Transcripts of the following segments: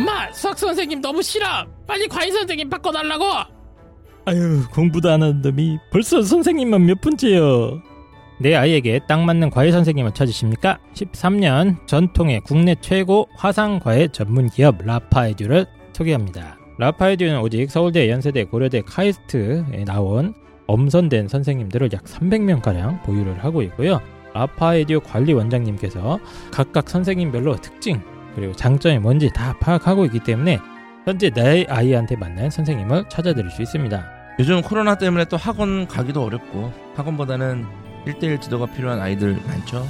엄마 수학 선생님 너무 싫어 빨리 과외 선생님 바꿔달라고 아유 공부도 안 하는 놈이 벌써 선생님만 몇 분째요 내 아이에게 딱 맞는 과외 선생님을 찾으십니까? 13년 전통의 국내 최고 화상 과외 전문 기업 라파에듀를 소개합니다. 라파에듀는 오직 서울대, 연세대, 고려대, 카이스트에 나온 엄선된 선생님들을 약 300명가량 보유를 하고 있고요. 라파에듀 관리 원장님께서 각각 선생님별로 특징 그리고 장점이 뭔지 다 파악하고 있기 때문에 현재 내 아이한테 맞는 선생님을 찾아드릴 수 있습니다. 요즘 코로나 때문에 또 학원 가기도 어렵고 학원보다는 1대1 지도가 필요한 아이들 많죠.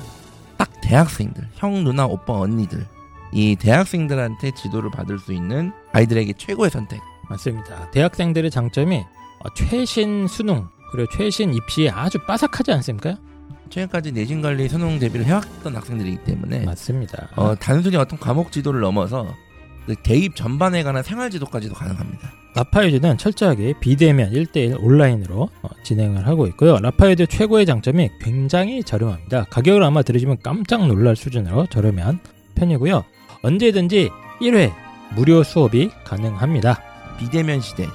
딱 대학생들, 형, 누나, 오빠, 언니들. 이 대학생들한테 지도를 받을 수 있는 아이들에게 최고의 선택. 맞습니다. 대학생들의 장점이 어, 최신 수능 그리고 최신 입시에 아주 빠삭하지 않습니까? 최근까지 내신 관리 수능 대비를 해왔던 학생들이기 때문에 맞습니다. 어, 단순히 어떤 과목 지도를 넘어서 그 대입 전반에 관한 생활 지도까지도 가능합니다. 라파에듀는 철저하게 비대면 1대1 온라인으로 어, 진행을 하고 있고요. 라파에듀 최고의 장점이 굉장히 저렴합니다. 가격을 아마 들으시면 깜짝 놀랄 수준으로 저렴한 편이고요. 언제든지 1회 무료 수업이 가능합니다. 비대면 시대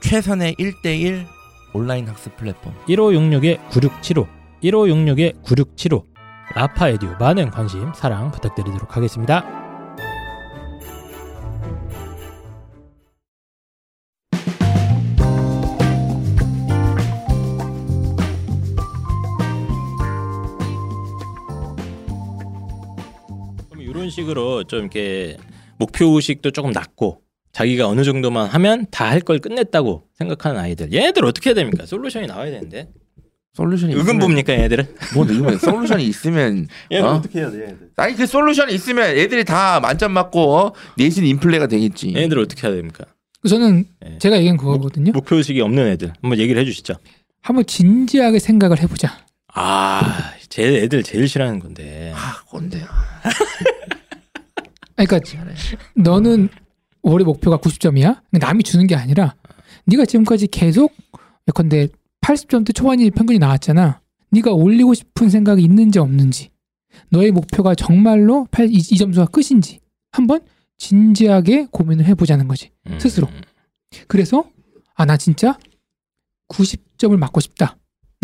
최선의 1대1 온라인 학습 플랫폼 1566-9675 1566-9675 라파에듀 많은 관심 사랑 부탁드리도록 하겠습니다. 이런 식으로 좀 이렇게 목표 의식도 조금 낮고 자기가 어느 정도만 하면 다 할 걸 끝냈다고 생각하는 아이들 얘네들 어떻게 해야 됩니까? 솔루션이 나와야 되는데 솔루션이 있으면 의금 봅니까 얘네들은? 뭐 이거 솔루션이 있으면 얘네들 어? 어떻게 해야 돼 얘네들? 아니 그 솔루션이 있으면 애들이 다 만점 맞고 어? 내신 인플레가 되겠지. 얘네들 어떻게 해야 됩니까? 저는 네. 제가 얘기한 그거거든요. 목표 의식이 없는 애들 한번 얘기를 해주시죠. 한번 진지하게 생각을 해보자. 아, 제 애들 제일 싫어하는 건데. 아 꼰대야. 그러니까 너는 올해 목표가 90점이야? 남이 주는 게 아니라 네가 지금까지 계속 예컨대 80점대 초반이 평균이 나왔잖아. 네가 올리고 싶은 생각이 있는지 없는지 너의 목표가 정말로 8, 이, 이 점수가 끝인지 한번 진지하게 고민을 해보자는 거지. 음. 스스로. 그래서 아 나 진짜 90점을 맞고 싶다는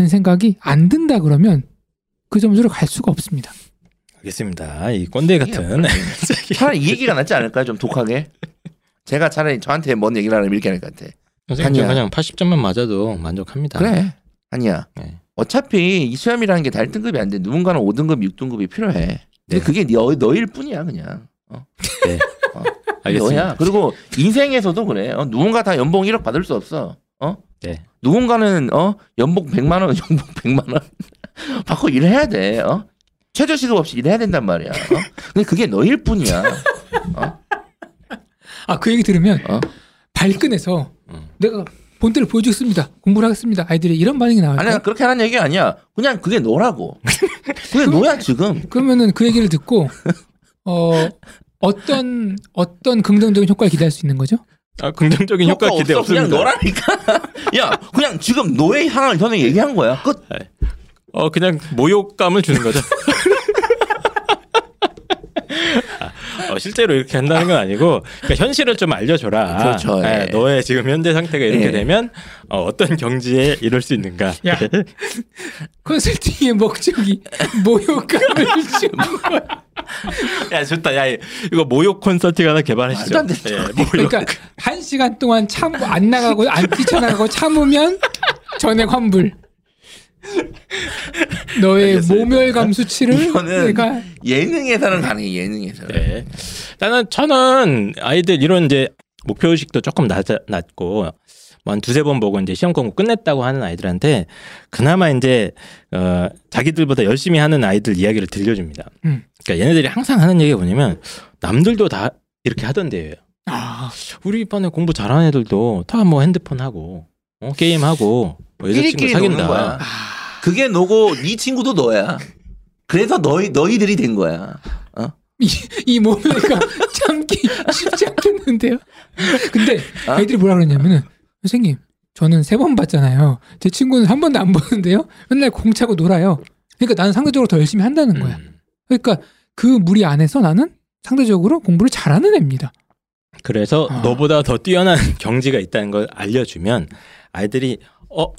생각이 안 든다 그러면 그 점수로 갈 수가 없습니다. 알겠습니다. 이 꼰대 같은. 차라리 이 얘기가 낫지 않을까요? 좀 독하게. 제가 차라리 저한테 뭔 얘기를 하면 이렇게 할것 같아. 선생님 아니야. 그냥 80점만 맞아도 만족합니다. 그래. 아니야. 네. 어차피 이 시험이라는 게 달등급이 안 돼. 누군가는 5등급, 6등급이 필요해. 근데 네. 그게 너, 너일 뿐이야, 그냥. 어. 네. 어. 알겠습니다. 너야. 그리고 인생에서도 그래. 어, 누군가 다 연봉 1억 받을 수 없어. 어? 네. 누군가는 어 연봉 100만 원, 연봉 100만 원 받고 일해야 돼. 어? 최저 시급 없이 일해야 된단 말이야. 어? 근데 그게 너일 뿐이야. 어? 아그 얘기 들으면 어? 발끈해서 음. 내가 본때를 보여주겠습니다. 공부를 하겠습니다. 아이들이 이런 반응이 나와요. 아니 그렇게 하는 얘기 아니야. 그냥 그게 너라고. 그게 너야 지금. 그러면은 그 얘기를 듣고 어 어떤 어떤 긍정적인 효과를 기대할 수 있는 거죠? 아, 긍정적인 효과 기대 없어. 없습니다. 그냥 너라니까. 야, 그냥 지금 너의 향을 저는 얘기한 거야. 끝. 어, 그냥 모욕감을 주는 거죠. 아, 어, 실제로 이렇게 한다는 건 아니고 그러니까 현실을 좀 알려줘라. 그렇죠, 예, 예. 너의 지금 현재 상태가 이렇게 예. 되면 어, 어떤 경지에 이를 수 있는가. 야. 컨설팅의 목적이 모욕감을 주는 거야. 야 좋다. 야 이거 모욕 컨설팅 하나 개발하시죠. 예, 모욕. 그러니까 한 시간 동안 참 안 나가고 안 뛰쳐나가고 참으면 전액 환불. 너의 알겠습니다. 모멸감 수치를 내가 예능에서는 가능해. 예능에서는. 네. 나는 저는 아이들 이런 이제 목표 의식도 조금 낮, 낮고 뭐한 두세 번 보고 이제 시험 공부 끝냈다고 하는 아이들한테 그나마 이제 어 자기들보다 열심히 하는 아이들 이야기를 들려줍니다. 음. 그러니까 얘네들이 항상 하는 얘기가 뭐냐면 남들도 다 이렇게 하던데요. 아, 우리 반에 공부 잘하는 애들도 다 뭐 핸드폰 하고 어, 게임 하고 뭐 여자친구 사귄다. 거야. 그게 너고 네 친구도 너야. 그래서 너희 너희들이 된 거야. 어? 이, 이 모멸감 참기 쉽지 않겠는데요. 근데 어? 아이들이 뭐라 그러냐면은 선생님 저는 세 번 봤잖아요. 제 친구는 한 번도 안 보는데요. 맨날 공 차고 놀아요. 그러니까 나는 상대적으로 더 열심히 한다는 거야. 음. 그러니까 그 무리 안에서 나는 상대적으로 공부를 잘하는 애입니다. 그래서 아. 너보다 더 뛰어난 경지가 있다는 걸 알려주면 아이들이 어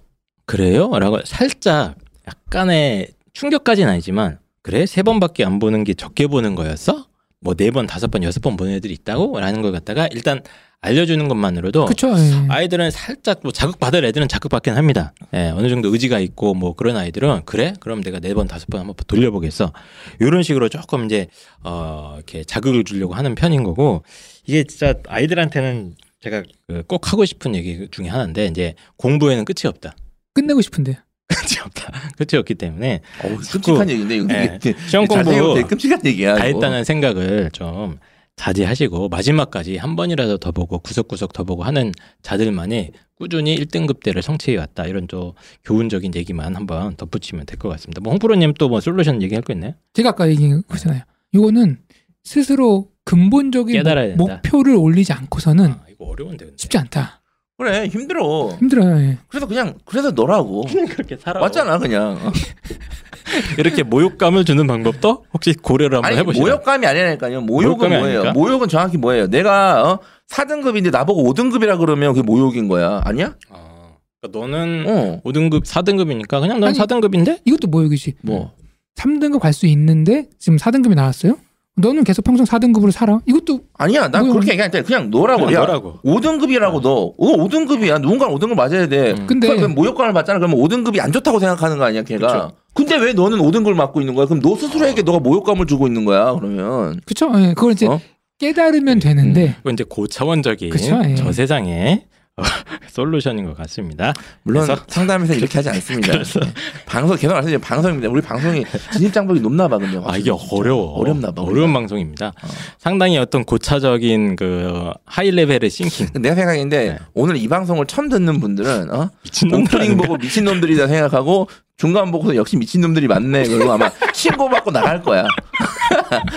그래요? 라고 살짝 약간의 충격까지는 아니지만 그래 세 번밖에 안 보는 게 적게 보는 거였어? 뭐 네 번, 다섯 번, 여섯 번 보는 애들이 있다고? 라는 걸 갖다가 일단 알려주는 것만으로도 그쵸. 예. 아이들은 살짝 뭐 자극받을 애들은 자극받긴 합니다. 예, 어느 정도 의지가 있고 뭐 그런 아이들은 그래? 그럼 내가 네 번, 다섯 번 한번 돌려보겠어. 이런 식으로 조금 이제 어 이렇게 자극을 주려고 하는 편인 거고 이게 진짜 아이들한테는 제가 그꼭 하고 싶은 얘기 중에 하나인데 이제 공부에는 끝이 없다. 끝내고 싶은데. 끝이 없다. 끝이 없기 때문에 어우, 끔찍한 얘기인데 이거 예, 되게 시험 공부 끔찍한 얘기야. 다. 했다는 생각을 좀 자제하시고 마지막까지 한 번이라도 더 보고 구석구석 더 보고 하는 자들만이 꾸준히 1등급대를 성취해 왔다 이런 또 교훈적인 얘기만 한번 덧붙이면 될 것 같습니다. 뭐 홍프로님 또 뭐 솔루션 얘기할 거 있나요? 제가 아까 얘기한 거잖아요. 이거는 스스로 근본적인 목-. 목표를 올리지 않고서는 아, 이거 어려운데 근데. 쉽지 않다. 그래 힘들어. 힘들어요. 예. 그래서 그냥 그래서 너라고. 그렇게 살아. 맞잖아 그냥. 어. 이렇게 모욕감을 주는 방법도 혹시 고려를 한번 해보시죠. 모욕감이 아니라니까요. 모욕은 뭐예요? 아닙니까? 모욕은 정확히 뭐예요? 내가 어? 4등급인데 나보고 5등급이라 그러면 그게 모욕인 거야. 아니야? 아, 그러니까 너는 어. 5등급, 4등급이니까 그냥 넌 아니, 4등급인데? 이것도 모욕이지. 뭐. 3등급 갈 수 있는데 지금 4등급이 나왔어요? 너는 계속 평생 4등급으로 살아? 이것도 아니야. 난 모욕은- 그렇게 얘기할 때 그냥 너라고. 그냥 야, 너라고. 5등급이라고 너. 어, 5등급이야. 누군가는 5등급 맞아야 돼. 음. 근데 그럼 모욕감을 받잖아. 그러면 5등급이 안 좋다고 생각하는 거 아니야, 걔가. 그쵸. 근데 왜 너는 5등급을 맞고 있는 거야? 그럼 너 스스로에게 너가 모욕감을 주고 있는 거야, 그러면. 그쵸? 예, 그걸 이제 어? 깨달으면 되는데 그건 이제 고차원적인 그쵸, 예. 저 세상의 어, 솔루션인 것 같습니다. 물론 상담에서 이렇게 하지 않습니다. 네. 방송 계속 말씀드리면 방송입니다. 우리 방송이 진입 장벽이 높나 봐 근데. 아 이게 어려워. 어렵나 봐. 어려운 방송입니다. 어. 상당히 어떤 고차적인 그 high level의 thinking 내가 생각했는데 네. 오늘 이 방송을 처음 듣는 분들은 어? 미친놈들 오프닝? 보고 미친놈들이다 생각하고 중간 보고서 역시 미친놈들이 많네. 그리고 아마 신고받고 나갈 거야.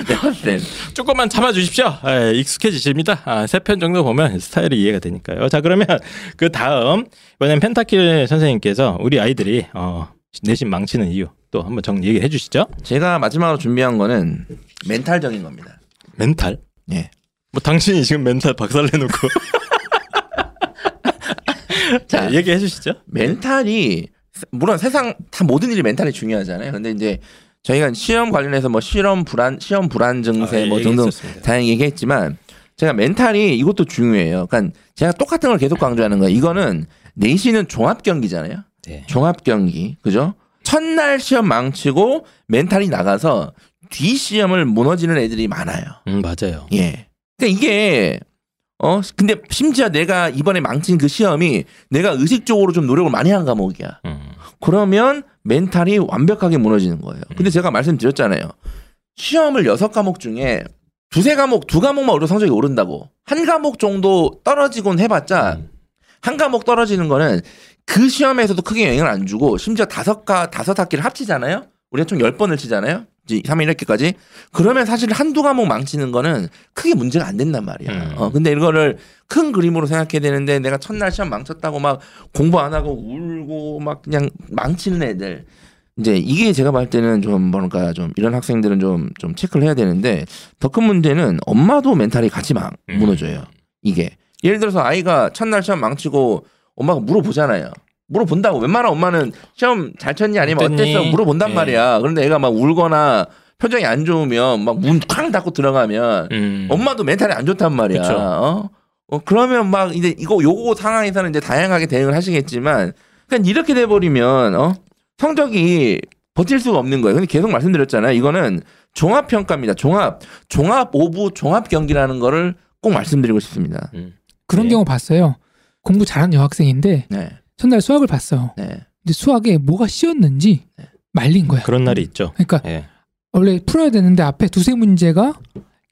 내가 봤을 땐. 조금만 참아주십시오. 예, 익숙해지십니다. 아, 세편 정도 보면 스타일이 이해가 되니까요. 자 그러면 그 다음 이번엔 펜타킬 선생님께서 우리 아이들이 어, 내신 망치는 이유 또 한번 정 얘기해 주시죠. 제가 마지막으로 준비한 거는 멘탈적인 겁니다. 멘탈. 예. 뭐 당신이 지금 멘탈 박살내놓고 자 자. 얘기해 주시죠. 멘탈이 물론 세상 다 모든 일이 멘탈이 중요하잖아요. 근데 이제 저희가 시험 관련해서 뭐 실험 불안 시험 불안 증세 아, 뭐 예, 등등 얘기했었습니다. 다양히 얘기했지만 제가 멘탈이 이것도 중요해요. 그러니까 제가 똑같은 걸 계속 강조하는 거예요. 이거는 내신은 종합 경기잖아요. 네. 종합 경기. 그죠? 첫날 시험 망치고 멘탈이 나가서 뒤 시험을 무너지는 애들이 많아요. 음 맞아요. 예. 그러니까 이게 어 근데 심지어 내가 이번에 망친 그 시험이 내가 의식적으로 좀 노력을 많이 한 과목이야. 음. 그러면 멘탈이 완벽하게 무너지는 거예요. 근데 제가 말씀드렸잖아요. 시험을 여섯 과목 중에 두세 과목, 두 과목만 오르 성적이 오른다고. 한 과목 정도 떨어지곤 해봤자 음. 한 과목 떨어지는 거는 그 시험에서도 크게 영향을 안 주고 심지어 다섯 과 다섯 학기를 합치잖아요. 우리가 총 열 번을 치잖아요. 이제 3일 학기까지. 그러면 사실 한두 과목 망치는 거는 크게 문제가 안 된단 말이야. 음. 어, 근데 이거를 큰 그림으로 생각해야 되는데 내가 첫날 시험 망쳤다고 막 공부 안 하고 울고 막 그냥 망치는 애들. 이제 이게 제가 봤을 때는 좀 뭔가 좀 이런 학생들은 좀 좀 체크를 해야 되는데 더 큰 문제는 엄마도 멘탈이 같이 망 음. 무너져요. 이게 예를 들어서 아이가 첫날 시험 망치고 엄마가 물어보잖아요. 물어본다고 웬만한 엄마는 시험 잘 쳤니 아니면 어땠니? 어땠어 물어본단 예. 말이야. 그런데 애가 막 울거나 표정이 안 좋으면 막 문 쾅 닫고 들어가면 음. 엄마도 멘탈이 안 좋단 말이야. 그쵸. 어? 어, 그러면 막 이제 이거 요거 상황에서는 이제 다양하게 대응을 하시겠지만 그냥 이렇게 돼 버리면 어? 성적이 버틸 수가 없는 거예요. 근데 계속 말씀드렸잖아요. 이거는 종합 평가입니다. 종합 종합 오부 종합 경기라는 거를 꼭 말씀드리고 싶습니다. 음. 그런 네. 경우 봤어요. 공부 잘하는 여학생인데 네. 첫날 수학을 봤어. 네. 근데 수학에 뭐가 씌었는지 말린 거야. 그런 날이 있죠. 그러니까 예. 원래 풀어야 되는데 앞에 두세 문제가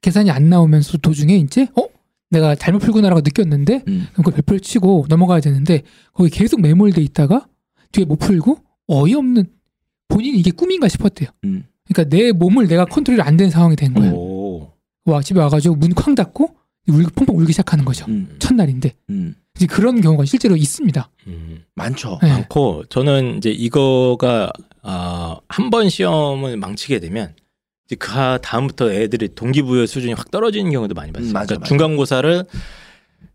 계산이 안 나오면서 도중에 이제 어 내가 잘못 풀구나라고 느꼈는데 음. 그럼 그 별표를 치고 넘어가야 되는데 거기 계속 매몰돼 있다가 뒤에 못 풀고 어이없는 본인이 이게 꿈인가 싶었대요. 음. 그러니까 내 몸을 내가 컨트롤이 안 된 상황이 된 거야. 오. 와 집에 와가지고 문 쾅 닫고 울, 펑펑 울기 시작하는 거죠. 음. 첫날인데 음. 이제 그런 경우가 실제로 있습니다. 음. 많죠. 네. 많고 저는 이제 이거가 아, 한번 시험을 망치게 되면 이제 그 다음부터 애들이 동기부여 수준이 확 떨어지는 경우도 많이 봤어요. 음, 맞아, 그러니까 맞아. 중간고사를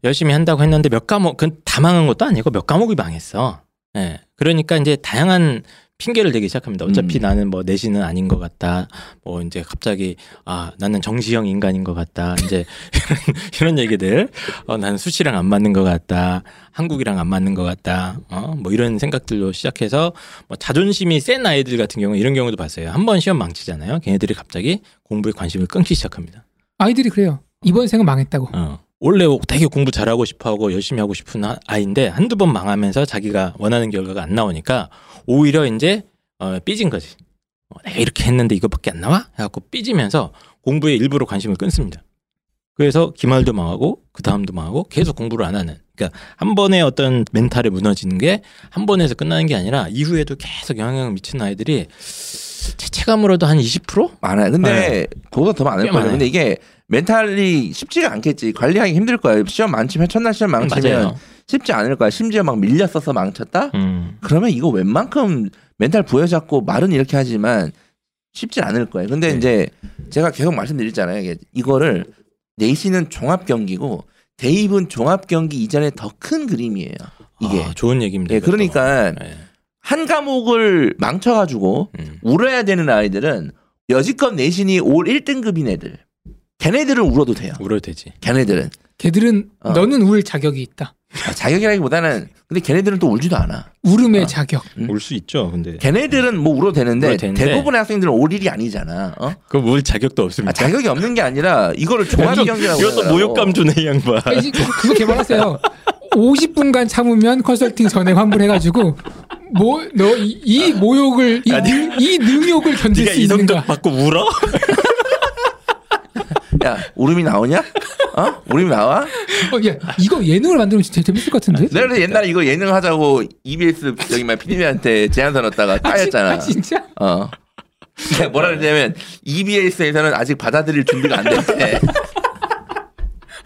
열심히 한다고 했는데 몇 과목 그건 다 망한 것도 아니고 몇 과목이 망했어. 예. 그러니까 이제 다양한 핑계를 대기 시작합니다. 어차피 음. 나는 뭐 내신은 아닌 것 같다. 뭐 이제 갑자기 아 나는 정시형 인간인 것 같다. 이제 이런, 이런 얘기들. 어 나는 수시랑 안 맞는 것 같다. 한국이랑 안 맞는 것 같다. 어뭐 이런 생각들로 시작해서 뭐 자존심이 센 아이들 같은 경우 이런 경우도 봤어요. 한 번 시험 망치잖아요. 걔네들이 갑자기 공부에 관심을 끊기 시작합니다. 아이들이 그래요. 이번 생은 망했다고. 어. 원래 되게 공부 잘하고 싶어하고 열심히 하고 싶은 아- 아이인데 한두 번 망하면서 자기가 원하는 결과가 안 나오니까 오히려 이제 어, 삐진 거지. 어, 내가 이렇게 했는데 이것밖에 안 나와? 해갖고 삐지면서 공부에 일부러 관심을 끊습니다. 그래서 기말도 망하고 그 다음도 망하고 계속 공부를 안 하는. 그러니까 한 번에 어떤 멘탈이 무너지는 게 한 번에서 끝나는 게 아니라 이후에도 계속 영향을 미치는 아이들이 체체감으로도 한 20%? 많아요. 근데 그거보다 더 많을 네. 꽤 거예요. 근데 이게 멘탈이 쉽지가 않겠지. 관리하기 힘들 거예요. 시험 망치면 첫날 시험 망치면 맞아요. 쉽지 않을 거야. 심지어 막 밀렸어서 망쳤다? 음. 그러면 이거 웬만큼 멘탈 부여잡고 말은 이렇게 하지만 쉽지 않을 거예요. 근데 네. 이제 제가 계속 말씀드렸잖아요. 이게 이거를 내신은 종합 경기고 대입은 종합 경기 이전에 더 큰 그림이에요. 이게. 아, 좋은 얘기입니다. 예. 그러니까 예. 한 과목을 망쳐가지고 음. 울어야 되는 아이들은 여지껏 내신이 올 1등급인 애들. 걔네들은 울어도 돼요. 울어도 되지. 걔네들은. 걔들은 어. 너는 울 자격이 있다. 아, 자격이라기보다는 근데 걔네들은 또 울지도 않아. 울음의 어. 자격. 음. 울수 있죠. 근데 걔네들은 뭐 울어도 되는데, 울어도 되는데. 대부분의 학생들은 올 일이 아니잖아. 어? 그거 울 자격도 없습니다. 아, 자격이 없는 게 아니라 이거를 종합 경기라고 이것도. 모욕감 주네 이 양반. 아니, 그거 개발하세요. 50분간 참으면 컨설팅 전에 환불해가지고 뭐너이 모욕을 이, 아니, 능- 이 능욕을 견딜 네가 수이 성적 있는가? 받고 울어? 야, 울음이 나오냐? 어? 울음이 나와? 어, 야 이거 예능을 만들면 진짜 재밌을 것 같은데? 내가 그래서 옛날에 이거 예능 하자고 EBS 저기 막 PD한테 제안 서 넣었다가 까였잖아. 아, 진짜? 어. 내가 뭐라 그랬냐면 EBS에서는 아직 받아들일 준비가 안 됐대.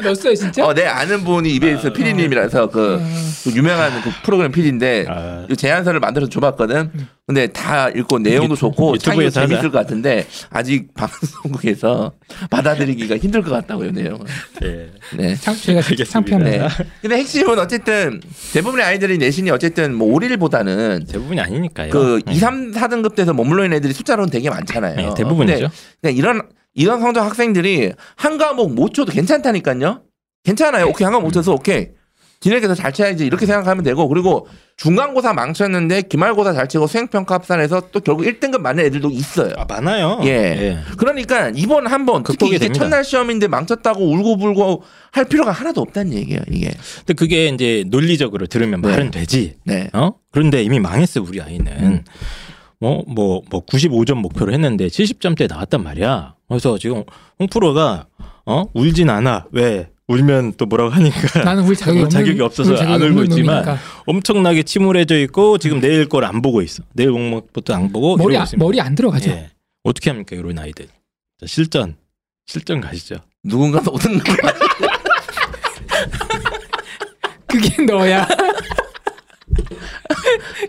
넣었어요 진짜? 어, 내 아는 분이 EBS PD님이라서 그, 그 유명한 그 프로그램 PD인데 아, 이 제안서를 만들어서 줘봤거든. 근데 다 읽고 내용도 좋고 창의도. 재밌을 것 같은데 아직 방송국에서 받아들이기가 힘들 것 같다고요 내용은. 예. 네. 참 제가. 창피합니다. 네. 근데 핵심은 어쨌든 대부분의 아이들이 내신이 어쨌든 뭐 5일보다는 대부분이 아니니까요. 그 네. 2, 3, 4등급 돼서 머물러 있는 애들이 숫자로는 되게 많잖아요. 네, 대부분이죠. 그냥 이런 이런 성적 학생들이 한 과목 못 쳐도 괜찮다니까요. 괜찮아요. 오케이 한 과목 못 쳐서 오케이. 지네께서 잘 쳐야지 이렇게 생각하면 되고 그리고 중간고사 망쳤는데 기말고사 잘 치고 수행평가 합산해서 또 결국 1등급 맞는 애들도 있어요. 아, 많아요. 예. 그러니까 이번 한번 특히 이게 됩니다. 첫날 시험인데 망쳤다고 울고불고 할 필요가 하나도 없다는 얘기예요. 이게. 근데 그게 이제 논리적으로 들으면 네. 말은 되지. 네. 어? 그런데 이미 망했어 우리 아이는. 음. 뭐, 뭐, 뭐, 95점 목표로 했는데 70점대 나왔단 말이야. 그래서 지금 홍프로가, 어? 울진 않아. 왜? 울면 또 뭐라고 하니까. 나는 울 자격이 자격이 없어서 울 자격이 안 울고 있지만 놈이니까. 엄청나게 침울해져 있고 지금 내일 걸 안 보고 있어. 내일 목록부터 안 보고 머리 있습니다. 머리 안 들어가죠. 예. 어떻게 합니까 이런 아이들? 자, 실전. 실전 가시죠. 누군가 오는 거 그게 너야.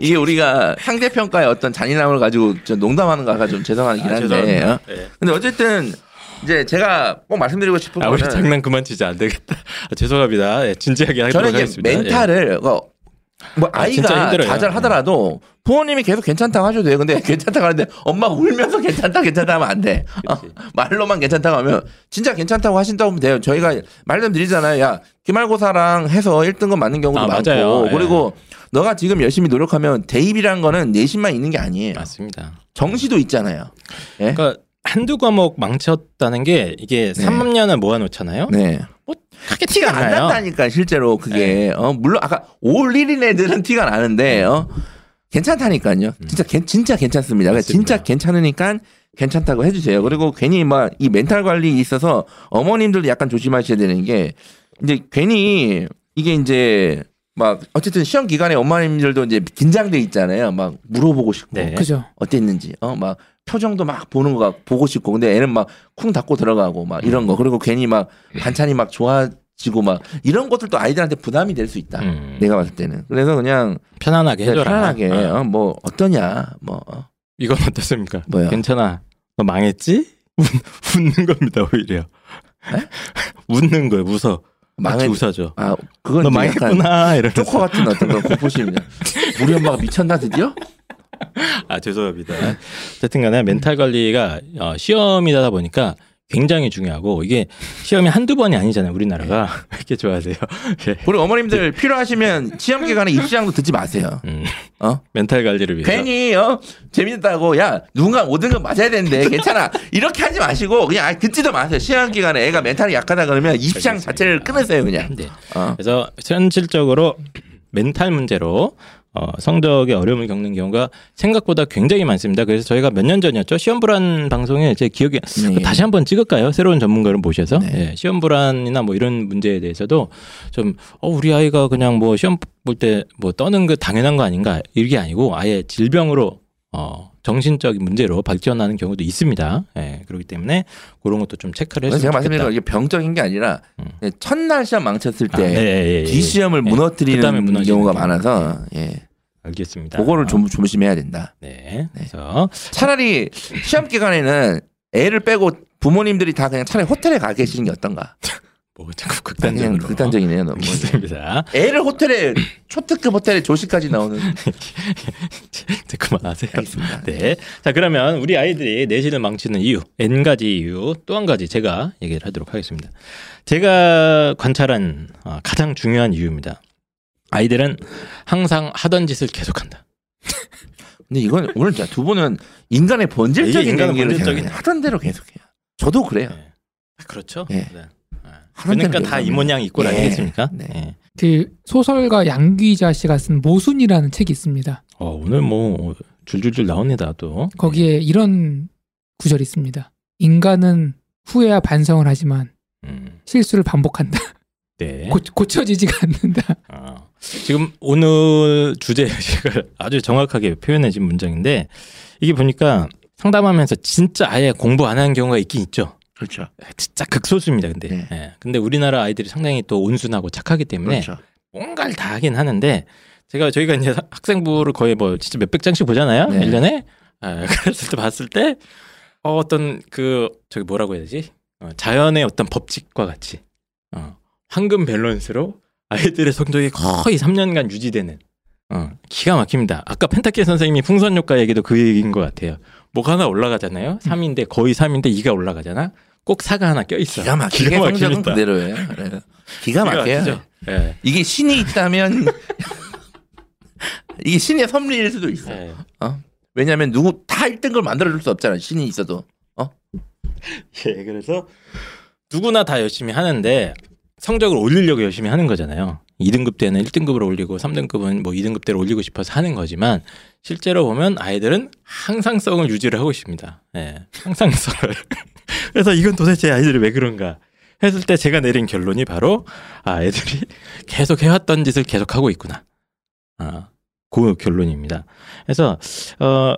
이게 우리가 상대 평가의 어떤 잔인함을 가지고 저 농담하는 거가 좀 죄송하긴 아, 한데. 어? 예. 근데 어쨌든 이제 제가 꼭 말씀드리고 싶은 아, 우리 거는 장난 그만 치자 안 되겠다. 아, 죄송합니다. 예, 진지하게 하도록 저는 이제 하겠습니다. 예. 멘탈을 어, 뭐 아, 아이가 힘들어요. 좌절하더라도 부모님이 계속 괜찮다고 하셔도 돼요. 근데 괜찮다고 하는데 엄마가 울면서 괜찮다 괜찮다 하면 안 돼. 어. 말로만 괜찮다고 하면 진짜 괜찮다고 하신다고 하면 돼요. 저희가 말씀 드리잖아요. 야 기말고사랑 해서 1등급 맞는 경우도 아, 많고 맞아요. 예. 그리고 너가 지금 열심히 노력하면 대입이란 거는 내신만 있는 게 아니에요. 맞습니다. 정시도 있잖아요. 예? 그러니까 한두 과목 망쳤다는 게 이게 네. 3년을 모아놓잖아요. 네. 크게 티가 안 나요. 났다니까 실제로 그게 네. 어 물론 아까 올 1인 애들은 티가 나는데 어 괜찮다니까요. 진짜 괜 진짜 괜찮습니다. 그러니까. 진짜 괜찮으니까 괜찮다고 해주세요. 그리고 괜히 막 이 멘탈 관리에 있어서 어머님들도 약간 조심하셔야 되는 게 이제 괜히 이게 이제 막 어쨌든 시험 기간에 어머님들도 이제 긴장돼 있잖아요. 막 물어보고 싶고 네. 그죠. 어땠는지 어 막 표정도 막 보는 거 보고 싶고 근데 애는 막 쿵 닫고 들어가고 막 이런 거 그리고 괜히 막 반찬이 막 좋아지고 막 이런 것들도 아이들한테 부담이 될 수 있다 음. 내가 봤을 때는 그래서 그냥 편안하게 해줘라. 편안하게 어. 어, 뭐 어떠냐 뭐 어. 이건 어떻습니까? 뭐요? 괜찮아. 너 망했지? 웃는 겁니다 오히려. 웃는 거예요. 웃어. 망해. 웃어줘. 아 그건 너 망했구나 이러면서. 조커 같은 어떤 그런 공포심이냐. 우리 엄마가 미쳤나 드디어? 아 죄송합니다. 어쨌든간에 멘탈 관리가 어, 시험이다 보니까 굉장히 중요하고 이게 시험이 한두 번이 아니잖아요. 우리나라가 왜 이렇게 좋아하세요? 예. 우리 어머님들 필요하시면 시험 기간에 입시장도 듣지 마세요. 음, 어? 멘탈 관리를 위해서. 괜히 어 재밌다고 야 누군가 5등급 맞아야 되는데 괜찮아 이렇게 하지 마시고 그냥 아예 듣지도 마세요 시험 기간에 애가 멘탈이 약하다 그러면 입시장 자체를 끊으세요 그냥 네. 어. 그래서 현실적으로 멘탈 문제로 어, 성적에 어려움을 겪는 경우가 생각보다 굉장히 많습니다. 그래서 저희가 몇 년 전이었죠. 시험 불안 방송에 제 기억에 네. 다시 한번 찍을까요? 새로운 전문가를 모셔서 네. 예, 시험 불안이나 뭐 이런 문제에 대해서도 좀 어, 우리 아이가 그냥 뭐 시험 볼 때 뭐 떠는 거 당연한 거 아닌가 이게 아니고 아예 질병으로 어, 정신적인 문제로 발전하는 경우도 있습니다. 예, 그렇기 때문에 그런 것도 좀 체크를 했으면 제가. 말씀드린 건 이게 병적인 게 아니라 음. 첫날 시험 망쳤을 아, 때 예, 예, 예, 뒷시험을 예. 무너뜨리는 경우가 경우. 많아서 예. 알겠습니다. 그거를 좀 조심해야 된다. 네. 그래서 차라리 시험 기간에는 애를 빼고 부모님들이 다 그냥 차라리 호텔에 가 계시는 게 어떤가? 뭐 자꾸 극단적으로 극단적이네요. 너무. 알겠습니다. 애를 호텔에 초특급 호텔에 조식까지 나오는 이제 그만하세요. 알겠습니다. 네. 자 그러면 우리 아이들이 내신을 망치는 이유 n 가지 이유 또 한 가지 제가 얘기를 하도록 하겠습니다. 제가 관찰한 어, 가장 중요한 이유입니다. 아이들은 항상 하던 짓을 계속한다. 근데 이건 오늘 두 분은 인간의 번질적인 이게 인간의 생각해요. 하던 대로 계속해요. 저도 그래요. 네. 아, 그렇죠. 예. 네. 그러니까 다 이. 모양 이꼴 예. 아니겠습니까? 네. 예. 그 소설가 양귀자 씨가 쓴 모순이라는 책이 있습니다. 어, 오늘 뭐 줄줄줄 나옵니다 또. 거기에 이런 구절이 있습니다. 인간은 후회와 반성을 하지만 음, 실수를 반복한다. 네. 고, 고쳐지지가 않는다. 아, 지금 오늘 주제 의식을 아주 정확하게 표현해진 문장인데 이게 보니까 상담하면서 진짜 아예 공부 안 하는 경우가 있긴 있죠. 그렇죠. 진짜 극소수입니다. 근데 네. 예. 근데 우리나라 아이들이 상당히 또 온순하고 착하기 때문에 그렇죠. 뭔가를 다 하긴 하는데 제가 저희가 이제 학생부를 거의 뭐 진짜 몇백 장씩 보잖아요. 네. 일 1년에. 아, 그랬을 때 봤을 때 어, 어떤 그 저기 뭐라고 해야 되지? 어, 자연의 어떤 법칙과 같이 어, 황금 밸런스로 아이들의 성적이 거의 3년간 유지되는 어, 기가 막힙니다. 아까 펜타키 선생님이 풍선 효과 얘기도 그 얘기인 것 같아요. 뭐가 하나 올라가잖아요. 3인데 거의 3인데 2가 올라가잖아. 꼭 4가 하나 껴 있어. 기가 막히게 성적은 그대로예요. 기가 막혀요. 예. 이게 신이 있다면 이게 신의 섭리일 수도 있어. 예. 왜냐하면 누구 다 1등급을 만들어줄 수 없잖아. 신이 있어도. 예, 그래서 누구나 다 열심히 하는데 성적을 올리려고 열심히 하는 거잖아요. 2등급 때는 1등급으로 올리고 3등급은 뭐 2등급대로 올리고 싶어서 하는 거지만 실제로 보면 아이들은 항상성을 유지를 하고 있습니다. 예, 항상성을. 그래서 이건 도대체 아이들이 왜 그런가 했을 때 제가 내린 결론이 바로 아, 애들이 계속 해왔던 짓을 계속 하고 있구나. 아, 그 결론입니다. 그래서 어,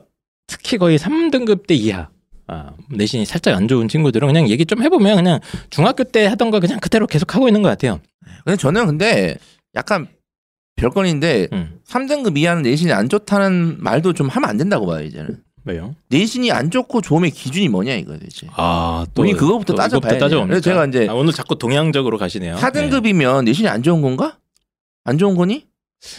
특히 거의 3등급 대 이하 아, 내신이 살짝 안 좋은 친구들은 그냥 얘기 좀 해보면 그냥 중학교 때 하던 거 그냥 그대로 계속 하고 있는 것 같아요. 근데 저는 근데 약간 별건인데 음. 3등급 이하는 내신이 안 좋다는 말도 좀 하면 안 된다고 봐요 이제는. 왜요? 내신이 안 좋고 좋음의 기준이 뭐냐 이거 대체. 아, 우리 그거부터 따져봐야. 따져봅니까? 그래서 제가 이제 아, 오늘 자꾸 동양적으로 가시네요. 4등급이면 내신이 안 좋은 건가? 안 좋은 거니? 네.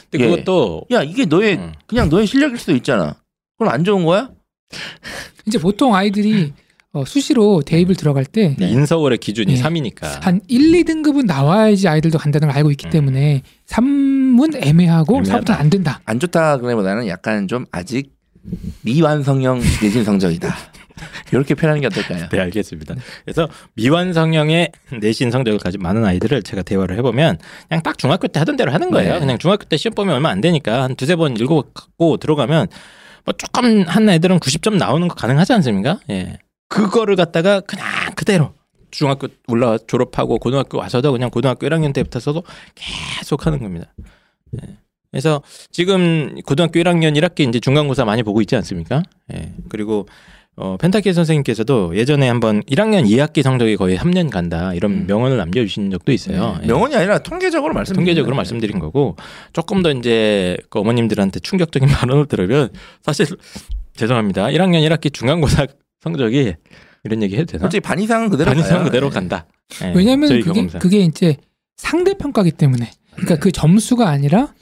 근데 예. 그것도 야 이게 너의 음. 그냥 너의 실력일 수도 있잖아. 그럼 안 좋은 거야? 이제 보통 아이들이 어, 수시로 대입을 들어갈 때한 인서울의 기준이 네. 3이니까. 1, 2등급은 나와야지 아이들도 간다는 걸 알고 있기 음. 때문에 3은 애매하고 애매하다. 4부터는 안 된다. 안 좋다 그래보다는 약간 좀 아직 미완성형 내신 성적이다. 이렇게 표현하는 게 어떨까요? 네, 알겠습니다. 그래서 미완 성형의 내신 성적을 가진 많은 아이들을 제가 대화를 해보면 그냥 딱 중학교 때 하던 대로 하는 거예요. 네. 그냥 중학교 때 시험 보면 얼마 안 되니까 한 두세 번 읽어갖고 들어가면 뭐 조금 한 애들은 90점 나오는 거 가능하지 않습니까? 예. 그거를 갖다가 그냥 그대로 중학교 올라 졸업하고 고등학교 와서도 그냥 고등학교 1학년 때부터서도 계속 하는 겁니다. 예. 그래서 지금 고등학교 1학년 1학기 이제 중간고사 많이 보고 있지 않습니까? 예. 그리고 어, 펜타키 선생님께서도 예전에 한번 1학년 2학기 성적이 거의 3년 간다 이런 음. 명언을 남겨주신 적도 있어요. 예. 명언이 아니라 통계적으로 말씀. 통계적으로 말씀드린 거고 조금 더 이제 그 어머님들한테 충격적인 발언을 들으면 사실 죄송합니다. 1학년 1학기 중간고사 성적이 이런 얘기 해도 되나? 솔직히 반 이상은 그대로 반 이상. 그대로 네. 간다. 예, 왜냐하면 그게 경험상. 그게 이제 상대 평가기 때문에 그러니까 그 점수가 아니라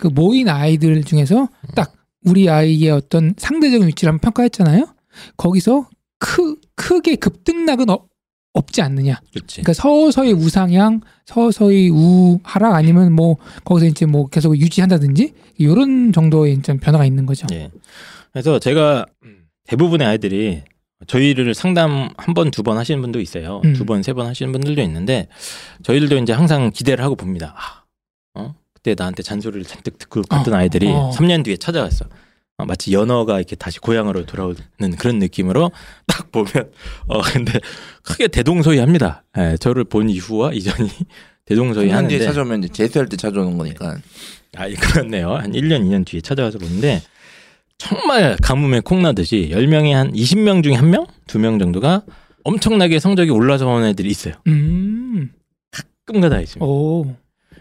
그 모인 아이들 중에서 딱 우리 아이의 어떤 상대적인 위치를 한번 평가했잖아요. 거기서 크 크게 급등락은 어- 없지 않느냐. 그렇지. 그러니까 서서히 우상향, 서서히 우하락 아니면 뭐 거기서 이제 뭐 계속 유지한다든지 이런 정도의 좀 변화가 있는 거죠. 예. 그래서 제가 대부분의 아이들이 저희를 상담 한 번, 두 번 하시는 분도 있어요. 음. 두 번, 세 번 하시는 분들도 있는데 저희들도 이제 항상 기대를 하고 봅니다. 아, 어? 그때 나한테 잔소리를 잔뜩 듣고 갔던 어, 아이들이 어. 3년 뒤에 찾아왔어. 어, 마치 연어가 이렇게 다시 고향으로 돌아오는 그런 느낌으로 딱 보면 어 근데 크게 대동소이 합니다. 예, 저를 본 이후와 이전이 대동소이 3년 뒤에 하는데 찾아오면 이제 재수할 때 찾아오는 거니까. 아, 예, 그렇네요. 한 1년, 2년 뒤에 찾아와서 보는데 정말 가뭄에 콩나듯이 10명이 한 20명 중에 1명? 2명 정도가 엄청나게 성적이 올라서 온 애들이 있어요. 음, 가끔가다 있습니다. 오,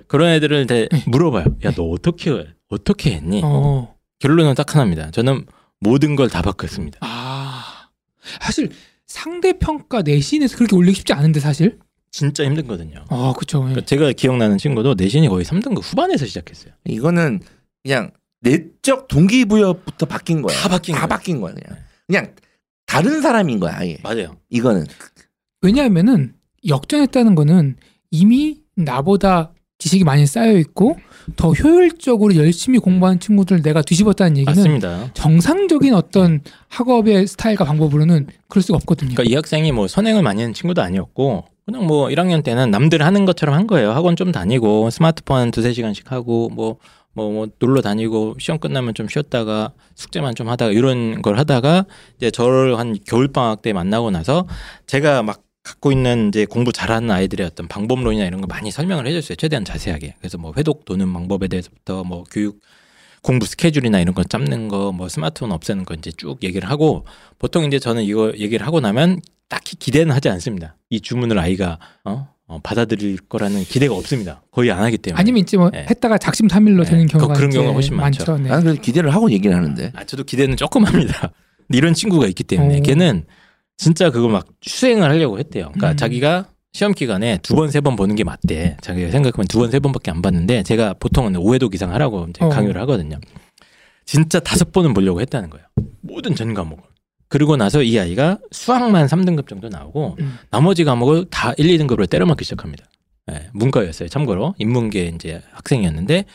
그런 애들을 대 물어봐요. 야, 너 어떻게, 어떻게 했니? 어, 결론은 딱 하나입니다. 저는 모든 걸 다 바꿨습니다. 아, 사실 상대 평가 내신에서 그렇게 올리기 쉽지 않은데 사실. 진짜 힘들거든요. 아, 그렇죠. 그러니까 제가 기억나는 친구도 내신이 거의 3등급 후반에서 시작했어요. 이거는 그냥 내적 동기부여부터 바뀐 거야. 다 바뀐 다 거야. 바뀐 거야 그냥. 그냥 다른 사람인 거야 아예. 맞아요. 이거는 왜냐하면은 역전했다는 거는 이미 나보다 지식이 많이 쌓여 있고 더 효율적으로 열심히 공부하는 친구들 내가 뒤집었다는 얘기는 맞습니다. 정상적인 어떤 학업의 스타일과 방법으로는 그럴 수가 없거든요. 그러니까 이 학생이 뭐 선행을 많이 하는 친구도 아니었고 그냥 뭐 1학년 때는 남들 하는 것처럼 한 거예요. 학원 좀 다니고 스마트폰 두세 시간씩 하고 뭐 뭐, 뭐 놀러 다니고 시험 끝나면 좀 쉬었다가 숙제만 좀 하다가 이런 걸 하다가 이제 저를 한 겨울 방학 때 만나고 나서 제가 막 갖고 있는 이제 공부 잘하는 아이들의 어떤 방법론이나 이런 거 많이 설명을 해줬어요. 최대한 자세하게. 그래서 뭐 회독 도는 방법에 대해서부터 뭐 교육 공부 스케줄이나 이런 거 잡는 거 뭐 스마트폰 없애는 거 이제 쭉 얘기를 하고 보통 이제 저는 이거 얘기를 하고 나면 딱히 기대는 하지 않습니다. 이 주문을 아이가 어? 어, 받아들일 거라는 기대가 없습니다. 거의 안 하기 때문에. 아니면 이제 뭐 네. 했다가 작심삼일로 네. 되는 경우가 그런 경우가 훨씬 많죠. 네. 나는 그래도 기대를 하고 얘기를 하는데. 아, 저도 기대는 조금 합니다. 근데 이런 친구가 있기 때문에 오. 걔는 진짜 그거 막 수행을 하려고 했대요. 그러니까 음. 자기가 시험 기간에 두 번 세 번 보는 게 맞대. 자기가 생각하면 두 번 세 번밖에 안 봤는데 제가 보통은 5회독 이상 하라고 이제 어. 강요를 하거든요. 진짜 다섯 번은 보려고 했다는 거예요. 모든 전 과목을. 그리고 나서 이 아이가 수학만 3등급 정도 나오고 음. 나머지 과목을 다 1, 2등급으로 때려맞기 시작합니다. 예, 문과였어요. 참고로 인문계 이제 학생이었는데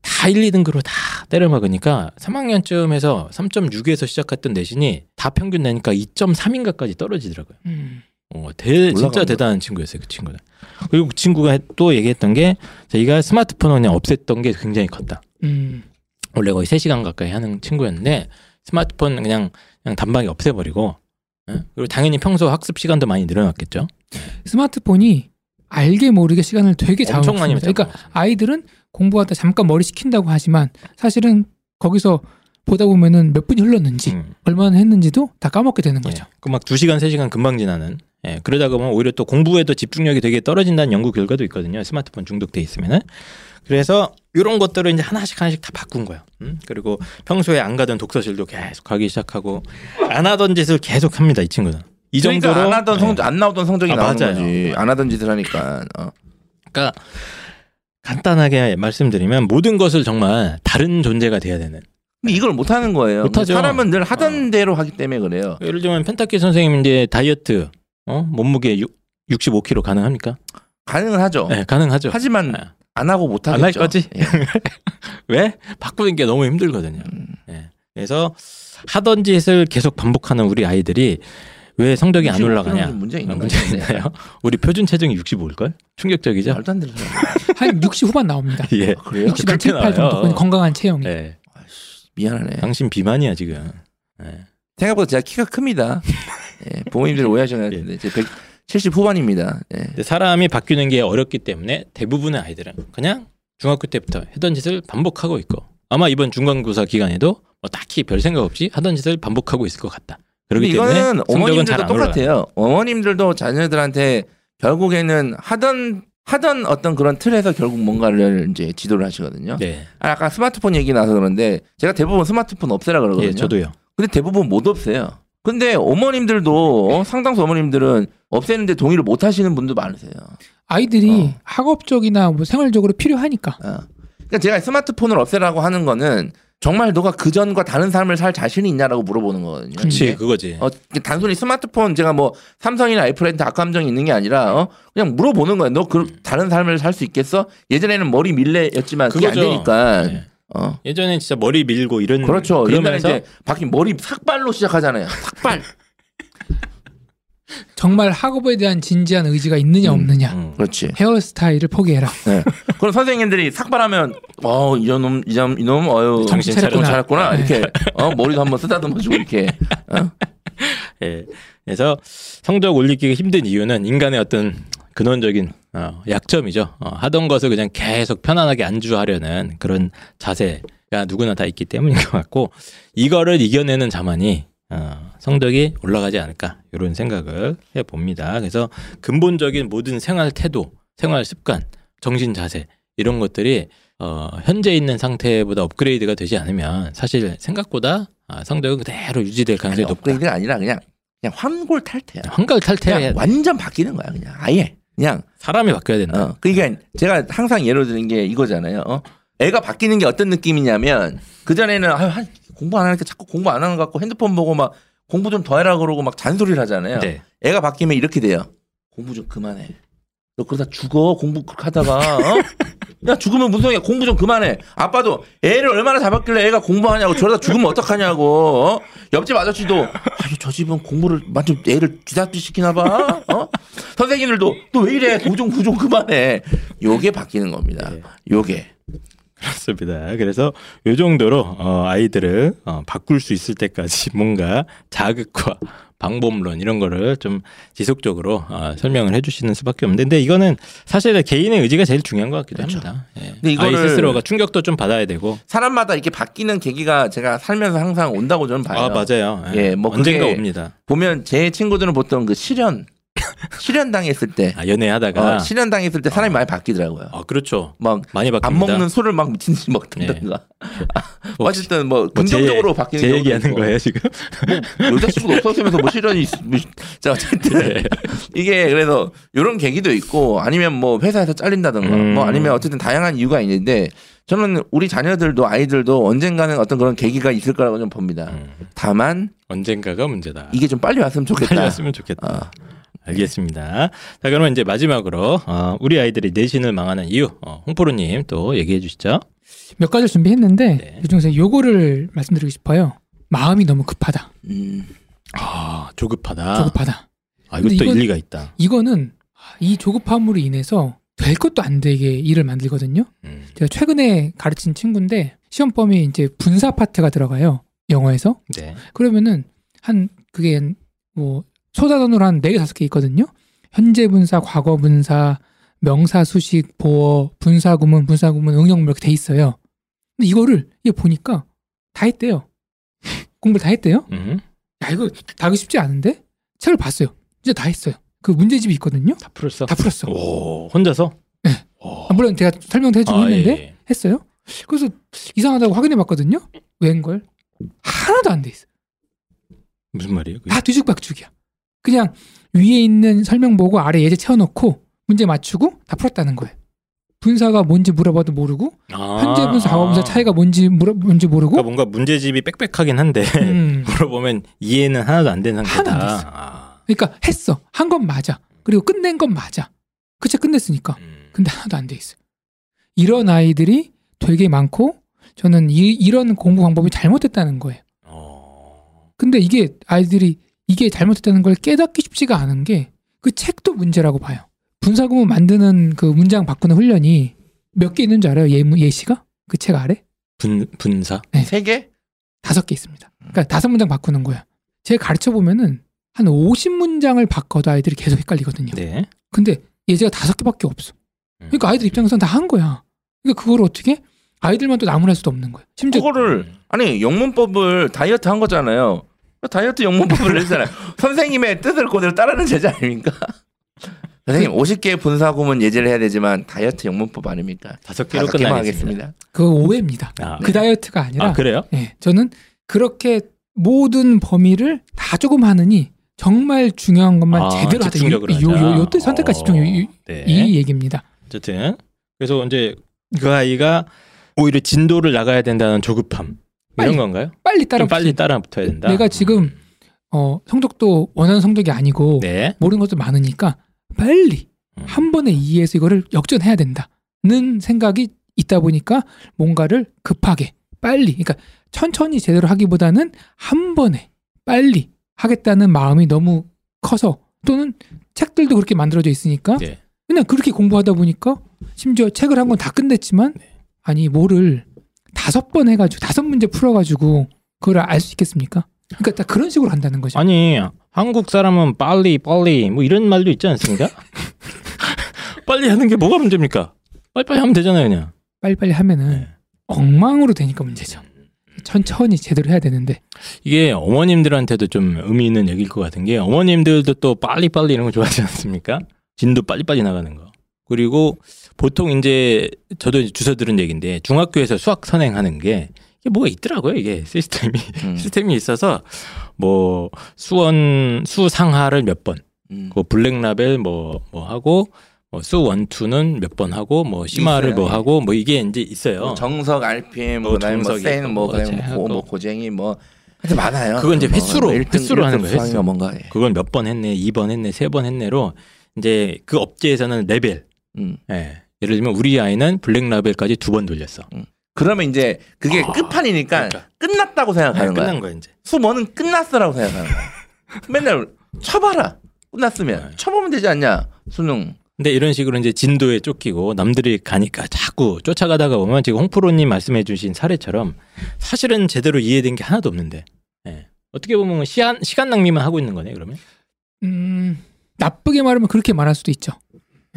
다 1, 2등급으로 다 때려막으니까 3학년쯤에서 3.6에서 시작했던 내신이 다 평균 내니까 2.3인가까지 떨어지더라고요. 음. 어, 대, 진짜 대단한 친구였어요, 그 친구는. 그리고 그 친구가 또 얘기했던 게 자기가 스마트폰을 그냥 없앴던 게 굉장히 컸다. 음. 원래 거의 3시간 가까이 하는 친구였는데 스마트폰 그냥 그냥 단방에 없애버리고 예? 그리고 당연히 평소 학습 시간도 많이 늘어났겠죠. 스마트폰이 알게 모르게 시간을 되게 엄청 많이 잡아먹습니다. 그러니까. 아이들은 공부하다 잠깐 머리 식힌다고 하지만 사실은 거기서 보다 보면은 몇 분이 흘렀는지 음. 얼마나 했는지도 다 까먹게 되는 거죠. 예. 그막 2시간, 3시간 금방 지나는. 예. 그러다 보면 오히려 또 공부에도 집중력이 되게 떨어진다는 연구 결과도 있거든요. 스마트폰 중독돼 있으면은. 그래서 이런 것들을 이제 하나씩 하나씩 다 바꾼 거예요. 음? 그리고 평소에 안 가던 독서실도 계속 가기 시작하고 안 하던 짓을 계속 합니다. 이 친구는. 이 그러니까 정도로 안 하던 예. 성, 안 나오던 성적이 아, 나오는 맞아요. 거지. 안 하던 짓을 하니까. 어. 그러니까 간단하게 말씀드리면 모든 것을 정말 다른 존재가 돼야 되는. 근데 이걸 못 하는 거예요. 못하죠. 사람은 늘 하던 어. 대로 하기 때문에 그래요. 예를 들면 펜타키 선생님 이제 다이어트 어? 몸무게 6, 65kg 가능합니까? 가능은 하죠. 네, 가능하죠. 하지만 네. 안 하고 못 안할 하겠죠. 거지? 예. 왜? 바꾸는 게 너무 힘들거든요. 음. 예. 그래서 하던 짓을 계속 반복하는 우리 아이들이 왜 성적이 안65 올라가냐? 는 문제 있는 어, 문제. 있나요? 우리 표준 체중이 65일 걸? 충격적이죠? 말도 안 되는 소리. 한60 후반 나옵니다. 예. 아, 그래요? 60한 그렇게 7, 8 정도 건강한 체형이. 예. 미안하네. 당신 비만이야 지금. 예. 생각보다 제가 키가 큽니다. 예, 부모님들 오해하시는 것 같은데 제 170 후반입니다. 예. 사람이 바뀌는 게 어렵기 때문에 대부분의 아이들은 그냥 중학교 때부터 하던 짓을 반복하고 있고 아마 이번 중간고사 기간에도 뭐 딱히 별 생각 없이 하던 짓을 반복하고 있을 것 같다. 그렇기 때문에 어머님들도. 똑같아요. 어머님들도 자녀들한테 결국에는 하던 하던 어떤 그런 틀에서 결국 뭔가를 이제 지도를 하시거든요. 네, 아, 아까 스마트폰 얘기 나서 그런데 제가 대부분 스마트폰 없애라 그러거든요. 예, 저도요. 근데 대부분 못 없애요. 근데 어머님들도 어, 상당수 어머님들은 없애는데 동의를 못 하시는 분도 많으세요. 아이들이 어. 학업적이나 뭐 생활적으로 필요하니까. 어. 그러니까 제가 스마트폰을 없애라고 하는 거는 정말 너가 그 전과 다른 삶을 살 자신이 있냐라고 물어보는 거거든요. 그렇지. 그거지. 어, 단순히 스마트폰 제가 뭐 삼성이나 애플한테 악감정이 있는 게 아니라 어, 그냥 물어보는 거야. 너 그 다른 삶을 살 수 있겠어? 예전에는 머리 밀레였지만 그게 안 그거죠. 되니까. 네. 어. 예전엔 진짜 머리 밀고 이런 그렇죠. 옛날에 그러면서 이제 바뀐 머리 삭발로 시작하잖아요. 삭발. 정말 학업에 대한 진지한 의지가 있느냐 음. 없느냐. 음. 그렇지. 헤어스타일을 포기해라. 네. 그럼 선생님들이 삭발하면 어 이놈 이놈 이놈 어유 정신 차렸구나, 차렸구나. 차렸구나. 네. 이렇게 어 머리도 한번 쓰다듬어주고 이렇게 어? 예. 그래서 성적 올리기가 힘든 이유는 인간의 어떤 근원적인 어, 약점이죠. 어, 하던 것을 그냥 계속 편안하게 안주하려는 그런 자세가 누구나 다 있기 때문인 것 같고 이거를 이겨내는 자만이 어, 성적이 올라가지 않을까 이런 생각을 해 봅니다. 그래서 근본적인 모든 생활 태도, 생활 습관, 정신 자세 이런 것들이 어, 현재 있는 상태보다 업그레이드가 되지 않으면 사실 생각보다 아, 성적은 그대로 유지될 아니, 가능성이 높다. 업그레이드가 아니라 그냥 그냥 환골 탈퇴야. 그냥 돼. 완전 바뀌는 거야 그냥 아예 그냥 사람이 바뀌어야 된다. 어 그러니까 제가 항상 예로 드는 게 이거잖아요. 어? 애가 바뀌는 게 어떤 느낌이냐면 그 전에는 한- 공부 안 하니까 자꾸 공부 안 하는 것 같고 핸드폰 보고 막 공부 좀 더 해라 그러고 막 잔소리를 하잖아요. 네. 애가 바뀌면 이렇게 돼요. 공부 좀 그만해. 너 그러다 죽어 공부 그렇게 하다가 어? 야 죽으면 무슨 소리야 공부 좀 그만해. 아빠도 애를 얼마나 잡았길래 애가 공부하냐고 저러다 죽으면 어떡하냐고. 어? 옆집 아저씨도 아유 저 집은 공부를 완전 애를 기사도 시키나 봐. 어? 선생님들도 너 왜 이래 구종 구종 그만해. 요게 바뀌는 겁니다. 네. 요게. 그렇습니다. 그래서 요 정도로 어, 아이들을 어, 바꿀 수 있을 때까지 뭔가 자극과 방법론 이런 거를 좀 지속적으로 어, 설명을 해주시는 수밖에 없는데, 근데 이거는 사실 개인의 의지가 제일 중요한 것 같기도 그렇죠. 합니다. 예. 근데 이거를- 아이 스스로가 충격도 좀 받아야 되고. 사람마다 이렇게 바뀌는 계기가 제가 살면서 항상 온다고 저는 봐요. 아 맞아요. 예, 뭐 언젠가 옵니다. 보면 제 친구들은 보통 그 실현 실현 당했을 때 아 연애하다가. 어, 실현 당했을 때 사람이 많이 바뀌더라고요. 아 그렇죠. 막 많이 바뀝니다. 안 먹는 술을 막 미친 듯이 먹든가. 혹시 어쨌든 뭐뭐 제- 긍정적으로 바뀌는 제 얘기하는 있고. 거예요 지금? 여자친구도 없었으면서 뭐 실현이 있- 뭐, 자 어쨌든 네. 이게 그래서 이런 계기도 있고 아니면 뭐 회사에서 잘린다든가 음. 뭐 아니면 어쨌든 다양한 이유가 있는데 저는 우리 자녀들도 아이들도 언젠가는 어떤 그런 계기가 있을 거라고 좀 봅니다. 음, 다만 언젠가가 문제다. 이게 좀 빨리 왔으면 좋겠다. 빨리 왔으면 좋겠다. 어. 알겠습니다. 자, 그러면 이제 마지막으로 어, 우리 아이들이 내신을 망하는 이유, 어, 홍프로님 또 얘기해 주시죠. 몇 가지를 준비했는데 네. 그 중에서 요거를 말씀드리고 싶어요. 마음이 너무 급하다. 음. 아, 조급하다. 조급하다. 아, 이것도 이건- 일리가 있다. 이거는 이 조급함으로 인해서 될 것도 안 되게 일을 만들거든요. 음. 제가 최근에 가르친 친구인데 시험 범위 이제 분사 파트가 들어가요. 영어에서. 네. 그러면은 한 그게 뭐 소자단으로 한네개 다섯 개 있거든요. 현재 분사, 과거 분사, 명사, 수식, 보어, 분사 구문, 분사 구문, 응용 뭐 이렇게 돼 있어요. 근데 이거를 이게 보니까 다 했대요. 공부를 다 했대요. 음. 야 이거 다 하기 쉽지 않은데 책을 봤어요. 진짜 다 했어요. 그 문제집이 있거든요. 다 풀었어. 다 풀었어. 오, 혼자서? 네. 오. 아, 물론 제가 설명도 해주고 아, 했는데 예, 예. 했어요. 그래서 이상하다고 확인해 봤거든요. 웬걸 하나도 안 돼 있어. 무슨 말이에요? 그게? 다 뒤죽박죽이야. 그냥 위에 있는 설명 보고 아래 예제 채워놓고 문제 맞추고 다 풀었다는 거예요. 분사가 뭔지 물어봐도 모르고 아, 현재 분사, 과거 분사 차이가 뭔지 물어 뭔지 모르고 그러니까 뭔가 문제집이 빽빽하긴 한데 음, 물어보면 이해는 하나도 안된 상태다. 하나도 안 됐어. 아. 그러니까 했어 한 건 맞아 그리고 끝낸 건 맞아 그 책 끝냈으니까 음. 근데 하나도 안 돼 있어. 이런 아이들이 되게 많고 저는 이, 이런 공부 방법이 잘못됐다는 거예요. 어. 근데 이게 아이들이 이게 잘못됐다는 걸 깨닫기 쉽지가 않은 게 그 책도 문제라고 봐요. 분사구문 만드는 그 문장 바꾸는 훈련이 몇 개 있는 줄 알아요? 예, 예시가? 그 책 아래? 분 분사? 세 개? 다섯 개 있습니다. 그러니까 다섯 문장 바꾸는 거야. 제가 가르쳐 보면은 한 50문장을 바꿔도 아이들이 계속 헷갈리거든요. 네. 근데 예제가 다섯 개밖에 없어. 음. 그러니까 아이들 입장에서는 다 한 거야. 그러니까 그걸 어떻게 아이들만 또 나무랄 수도 없는 거야. 심지어 그거를 아니 영문법을 다이어트 한 거잖아요. 다이어트 영문법을 했잖아요. 선생님의 뜻을 그대로 따르는 제자 아닙니까? 선생님 50개의 분사구문 예제를 해야 되지만 다이어트 영문법 아닙니까? 다섯 개로 끝나겠습니다. 하겠습니다. 그 오해입니다. 아, 그 다이어트가 아니라 아, 그래요? 예, 저는 그렇게 모든 범위를 다 조금 하느니 정말 중요한 것만 아, 제대로 하자. 집중적으로 요, 하자. 요, 요, 때 선택과 어, 집중 이, 네. 이 얘기입니다. 어쨌든 그래서 이제 그 아이가 오히려 진도를 나가야 된다는 조급함 빨리. 이런 건가요? 빨리 따라 좀 빨리 따라 붙어야 된다. 내가 지금 어, 성적도 원하는 성적이 아니고 네. 모르는 것도 많으니까 빨리 음. 한 번에 이해해서 이거를 역전해야 된다는 생각이 있다 보니까 뭔가를 급하게 빨리 그러니까 천천히 제대로 하기보다는 한 번에 빨리 하겠다는 마음이 너무 커서 또는 책들도 그렇게 만들어져 있으니까 네. 그냥 그렇게 공부하다 보니까 심지어 책을 한 권 다 끝냈지만 네. 아니 뭐를 다섯 번 해가지고 다섯 문제 풀어가지고 그걸 알 수 있겠습니까? 그러니까 딱 그런 식으로 한다는 거죠. 아니 한국 사람은 빨리 빨리 뭐 이런 말도 있지 않습니까? 빨리 하는 게 뭐가 문제입니까? 빨리빨리 하면 되잖아요 그냥. 빨리빨리 하면은 네. 엉망으로 되니까 문제죠. 천천히 제대로 해야 되는데 이게 어머님들한테도 좀 의미 있는 얘기일 것 같은 게 어머님들도 또 빨리빨리 이런 거 좋아하지 않습니까? 진도 빨리빨리 나가는 거. 그리고 보통 이제 저도 이제 주워 들은 얘기인데 중학교에서 수학 선행하는 게 이게 뭐가 있더라고요 이게 시스템이 음. 시스템이 있어서 뭐 수원 수상하를 몇 번, 음. 그 블랙라벨 뭐뭐 하고 뭐 수 one two는 몇 번 하고 뭐 심화를 있어요, 뭐 예. 하고 뭐 이게 이제 있어요. 뭐 정석 RPM 뭐뭐 센, 있고 뭐 뭐. 고, 뭐 고쟁이 뭐 하여튼 많아요. 그건 이제 뭐 횟수로, 일등- 횟수로 하는 거예요, 횟수. 뭔가. 예. 그걸 몇번 했네, 이 번 했네, 세 번 했네로 이제 그 업체에서는 레벨. 음. 예. 예를 들면 우리 아이는 블랙라벨까지 두 번 돌렸어. 그러면 이제 그게 아, 끝판이니까 그러니까. 끝났다고 생각하는 네, 거야. 끝난 거야 이제. 수 one은 끝났어라고 생각하는 거야. 맨날 쳐봐라. 끝났으면 네. 쳐보면 되지 않냐 수능. 근데 이런 식으로 이제 진도에 쫓기고 남들이 가니까 자꾸 쫓아가다가 보면 지금 홍프로님 말씀해주신 사례처럼 사실은 제대로 이해된 게 하나도 없는데 예. 어떻게 보면 시간 시간 낭비만 하고 있는 거네 그러면. 음, 나쁘게 말하면 그렇게 말할 수도 있죠.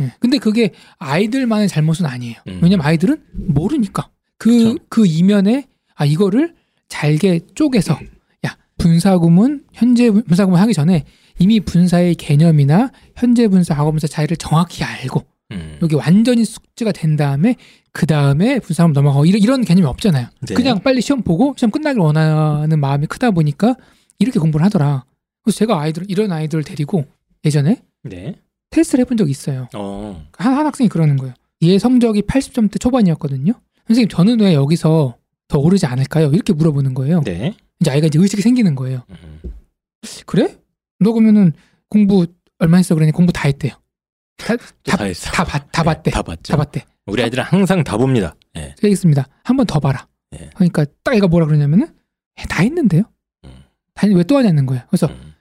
예. 근데 그게 아이들만의 잘못은 아니에요. 음. 왜냐면 아이들은 모르니까 그그 그쵸. 이면에 아 이거를 잘게 쪼개서 야 분사구문 현재 분- 분사구문 하기 전에 이미 분사의 개념이나 현재 분사 과거 분사 차이를 정확히 알고 음. 여기 완전히 숙지가 된 다음에 그 다음에 분사하면 넘어가고 이런, 이런 개념이 없잖아요. 네. 그냥 빨리 시험 보고 시험 끝나길 원하는 마음이 크다 보니까 이렇게 공부를 하더라. 그래서 제가 아이들 이런 아이들을 데리고 예전에 네. 테스트를 해본 적이 있어요. 어. 한, 한 학생이 그러는 거예요. 얘 성적이 80점대 초반이었거든요. 선생님 저는 왜 여기서 더 오르지 않을까요? 이렇게 물어보는 거예요. 네. 이제 아이가 이제 의식이 생기는 거예요. 음. 그래? 너 그러면은 공부 얼마 했어? 그러니 공부 다 했대요. 다, 또 다, 다 했어. 다, 봤, 다 봤대. 다 봤죠. 다 봤대. 우리 아이들은 항상 다 봅니다. 예. 알겠습니다. 한 번 더 봐라. 예. 그러니까 딱 얘가 뭐라 그러냐면은 에, 다 했는데요. 음. 다 했는데 왜또 하냐는 거예요. 그래서 음.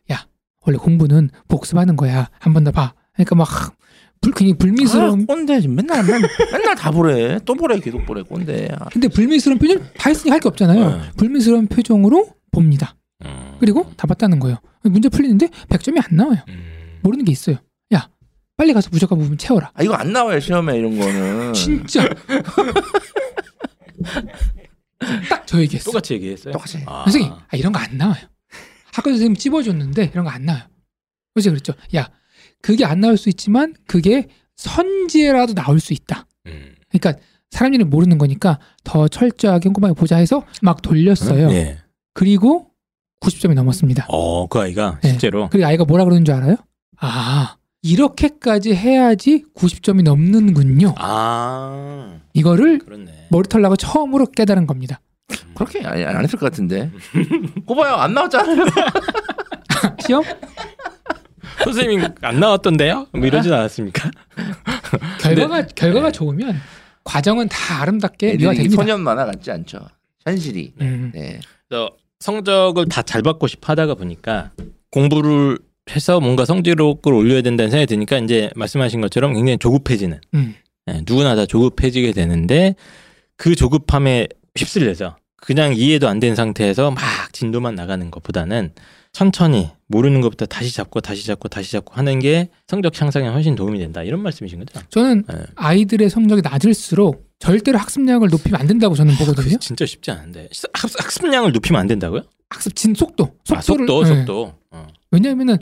원래 공부는 복습하는 거야. 한 번 더 봐. 그러니까 막 불, 굉장히 불미스러운 아, 꼰대 지금 맨날 맨날, 맨날 다 보래. 또 보래 계속 보래 꼰대. 아, 근데 불미스러운 표정 다 했으니 할 게 없잖아요. 네. 불미스러운 표정으로 봅니다. 음. 그리고 다 봤다는 거예요. 문제 풀리는데 100점이 안 나와요. 음. 모르는 게 있어요. 야, 빨리 가서 무조건 부분 채워라. 아 이거 안 나와요 시험에 이런 거는. 진짜. 딱 저 얘기했어. 똑같이 얘기했어요. 똑같이. 아. 선생님, 아, 이런 거 안 나와요. 학교 선생님 찝어줬는데 이런 거 안 나와요. 그래서 그랬죠. 야, 그게 안 나올 수 있지만 그게 선지에라도 나올 수 있다. 음. 그러니까 사람들이 모르는 거니까 더 철저하게 꼼꼼하게 보자 해서 막 돌렸어요. 예. 그리고 90점이 넘었습니다. 어, 그 아이가 네. 실제로 그리고 아이가 뭐라 그러는 줄 알아요? 아, 이렇게까지 해야지 90점이 넘는군요. 아, 이거를 그렇네. 머리털 나고 처음으로 깨달은 겁니다. 그렇게 아니, 안 했을 것 같은데. 꼬봐요 안 나왔잖아요. 시험? 선생님 안 나왔던데요? 뭐 이러진 않았습니까? 결과가 결과가 네. 좋으면 과정은 다 아름답게 미화 됩니다. 소년 만화 같지 않죠. 현실이. 음. 네. 그래서 성적을 다 잘 받고 싶어 하다가 보니까 공부를 해서 뭔가 성적을 올려야 된다는 생각이 드니까 이제 말씀하신 것처럼 굉장히 조급해지는 음. 예, 누구나 다 조급해지게 되는데 그 조급함에 휩쓸려서 그냥 이해도 안 된 상태에서 막 진도만 나가는 것보다는 천천히 모르는 것부터 다시 잡고 다시 잡고 다시 잡고 하는 게 성적 향상에 훨씬 도움이 된다 이런 말씀이신 거죠? 저는 예. 아이들의 성적이 낮을수록 절대로 학습량을 높이면 안 된다고 저는 보거든요. 그게 진짜 쉽지 않은데 학습, 학습 량을 높이면 안 된다고요? 학습 진 속도, 아, 속도를 속도 예. 속도 어. 왜냐하면은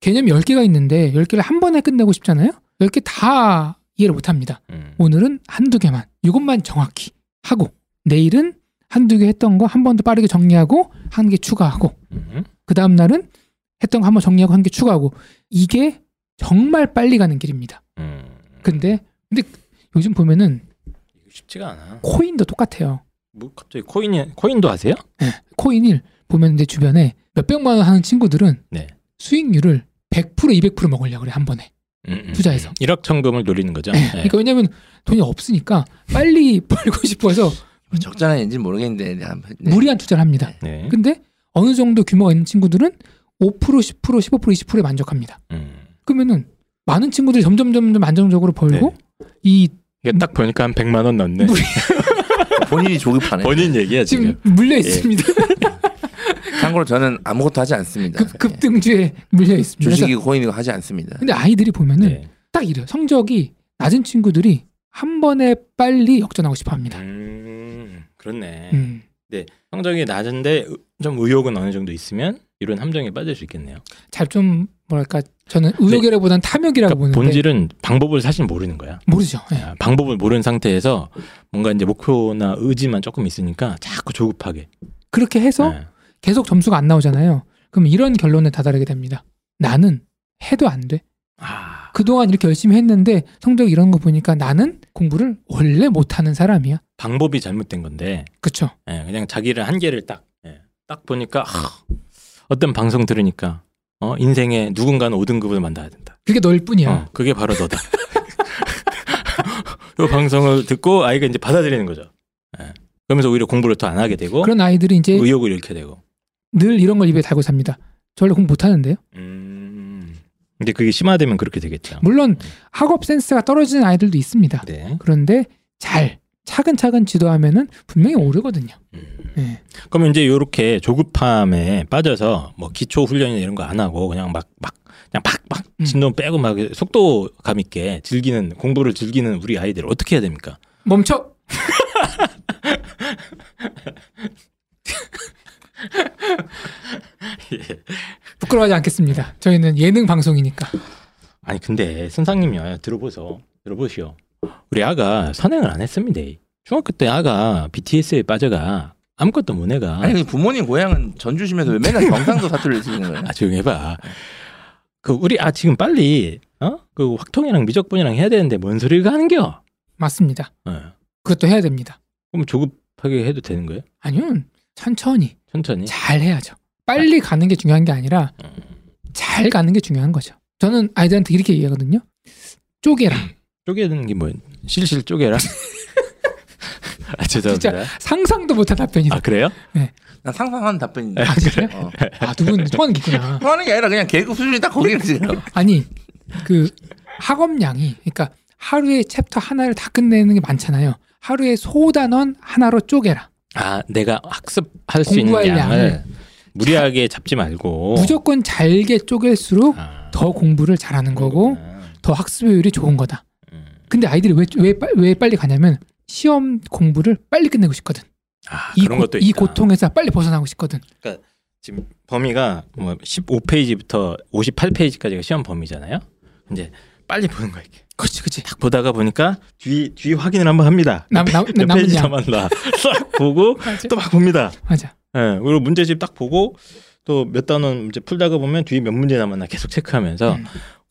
개념이 10개가 있는데 10개를 한 번에 끝내고 싶잖아요. 10개 다 이해를 못 합니다. 음. 오늘은 한두 개만 이것만 정확히 하고 내일은 한두 개 했던 거 한 번 더 빠르게 정리하고 한 개 추가하고 음. 그 다음 날은 했던 거 한번 정리하고 한 개 추가하고 이게 정말 빨리 가는 길입니다. 음. 근데 근데 요즘 보면은 쉽지가 않아. 코인도 똑같아요. 뭐 갑자기 코인이 코인도 하세요? 코인을 보면 내 주변에 몇 백만 원 하는 친구들은 네. 수익률을 100% 200% 먹으려고 그래 한 번에. 음, 음. 투자해서. 1억 천금을 노리는 거죠. 네. 네. 그러니까 왜냐면 돈이 없으니까 빨리 벌고 싶어서 적절한지 모르겠는데 네. 무리한 투자를 합니다. 네. 근데 어느 정도 규모가 있는 친구들은 5% 10% 15% 20%에 만족합니다. 음. 그러면은 많은 친구들이 점점 점점 안정적으로 벌고 네. 이 이게 딱 보니까 한 100만 원 넣네. 본인이 조급하네. 본인 얘기야 지금. 지금 물려 있습니다. 참고로 저는 아무것도 하지 않습니다. 급, 급등주에 물려 예. 있습니다. 주식이 코인이고 하지 않습니다. 근데 아이들이 보면은 네. 딱 이래요. 성적이 낮은 친구들이 한 번에 빨리 역전하고 싶어 합니다. 음, 그렇네. 음. 성적이 낮은데 의- 좀 의욕은 어느 정도 있으면 이런 함정에 빠질 수 있겠네요. 잘 좀 뭐랄까 저는 의욕이라보다는 탐욕이라고 그러니까 보는데 본질은 방법을 사실 모르는 거야. 모르죠. 예. 아, 방법을 모르는 상태에서 뭔가 이제 목표나 의지만 조금 있으니까 자꾸 조급하게. 그렇게 해서 네. 계속 점수가 안 나오잖아요. 그럼 이런 결론에 다다르게 됩니다. 나는 해도 안 돼. 아, 그동안 이렇게 열심히 했는데 성적 이런 거 보니까 나는 공부를 원래 못하는 사람이야. 방법이 잘못된 건데 그쵸? 예, 그냥 자기를 한계를 딱, 예, 딱 보니까 하, 어떤 방송 들으니까 어, 인생에 누군가는 5등급을 만들어야 된다. 그게 너일 뿐이야. 어, 그게 바로 너다. 이 방송을 듣고 아이가 이제 받아들이는 거죠. 예. 그러면서 오히려 공부를 더 안 하게 되고 그런 아이들이 이제 의욕을 잃게 되고. 늘 이런 걸 입에 달고 삽니다. 저 원래 공부 못 하는데요. 음. 근데 그게 심화되면 그렇게 되겠죠. 물론 학업 센스가 떨어지는 아이들도 있습니다. 네. 그런데 잘 차근차근 지도하면은 분명히 오르거든요. 음. 예. 그러면 이제 이렇게 조급함에 빠져서 뭐 기초 훈련이나 이런 거 안 하고 그냥 막 막 그냥 팍팍 음. 진동 빼고 막 속도감 있게 즐기는 공부를 즐기는 우리 아이들 어떻게 해야 됩니까? 멈춰. 부끄러워하지 않겠습니다. 저희는 예능 방송이니까. 아니 근데 선상님이요 들어보소 들어보시오. 우리 아가 선행을 안 했습니다. 중학교 때 아가 BTS에 빠져가 아무것도 못 해가. 아니 근데 부모님 고향은 전주시면서 왜 맨날 경상도 사투리를 쓰는 거예요? 아 조용히 해봐. 그 우리 아 지금 빨리 어그 확통이랑 미적분이랑 해야 되는데 뭔 소리가 하는겨? 맞습니다. 어. 그것도 해야 됩니다. 그럼 조급하게 해도 되는 거예요? 아니면 천천히 천천히. 잘 해야죠. 빨리 가는 게 중요한 게 아니라 음. 잘 가는 게 중요한 거죠. 저는 아이들한테 이렇게 얘기하거든요. 쪼개라. 쪼개는 게 뭐? 실실 쪼개라. 아 죄송합니다. 상상도 못한 답변이다. 아 그래요? 난 상상하는 답변인데. 아, 진짜요? 어. 아, 두 분 통하는 게 있구나. 하는 게 아니라 그냥 계급 수준이 딱 거기를 지금. 아니, 그 학업량이, 그러니까 하루에 챕터 하나를 다 끝내는 게 많잖아요. 하루에 소단원 하나로 쪼개라. 아 내가 학습할 수 있는 공부할 양을 양을 무리하게 잡지 말고. 무조건 잘게 쪼갤수록 아, 더 공부를 잘하는 거고 그렇구나. 더 학습 효율이 좋은 거다. 음. 근데 아이들이 왜, 왜, 빨- 왜 빨리 가냐면 시험 공부를 빨리 끝내고 싶거든. 아 이, 그런 고, 것도 이 있다. 고통에서 빨리 벗어나고 싶거든. 지금 범위가 뭐 15페이지부터 58페이지까지가 시험 범위잖아요. 이제 빨리 보는 거야 이게. 그렇지, 그렇지. 딱 보다가 보니까 뒤 뒤 확인을 한번 합니다. 남, 남, 몇 남은 페이지 양. 남았나 싹 보고. 또 막 봅니다. 맞아. 예, 그리고 문제집 딱 보고 또 몇 단원 문제 풀다가 보면 뒤에 몇 문제 남았나 계속 체크하면서 음.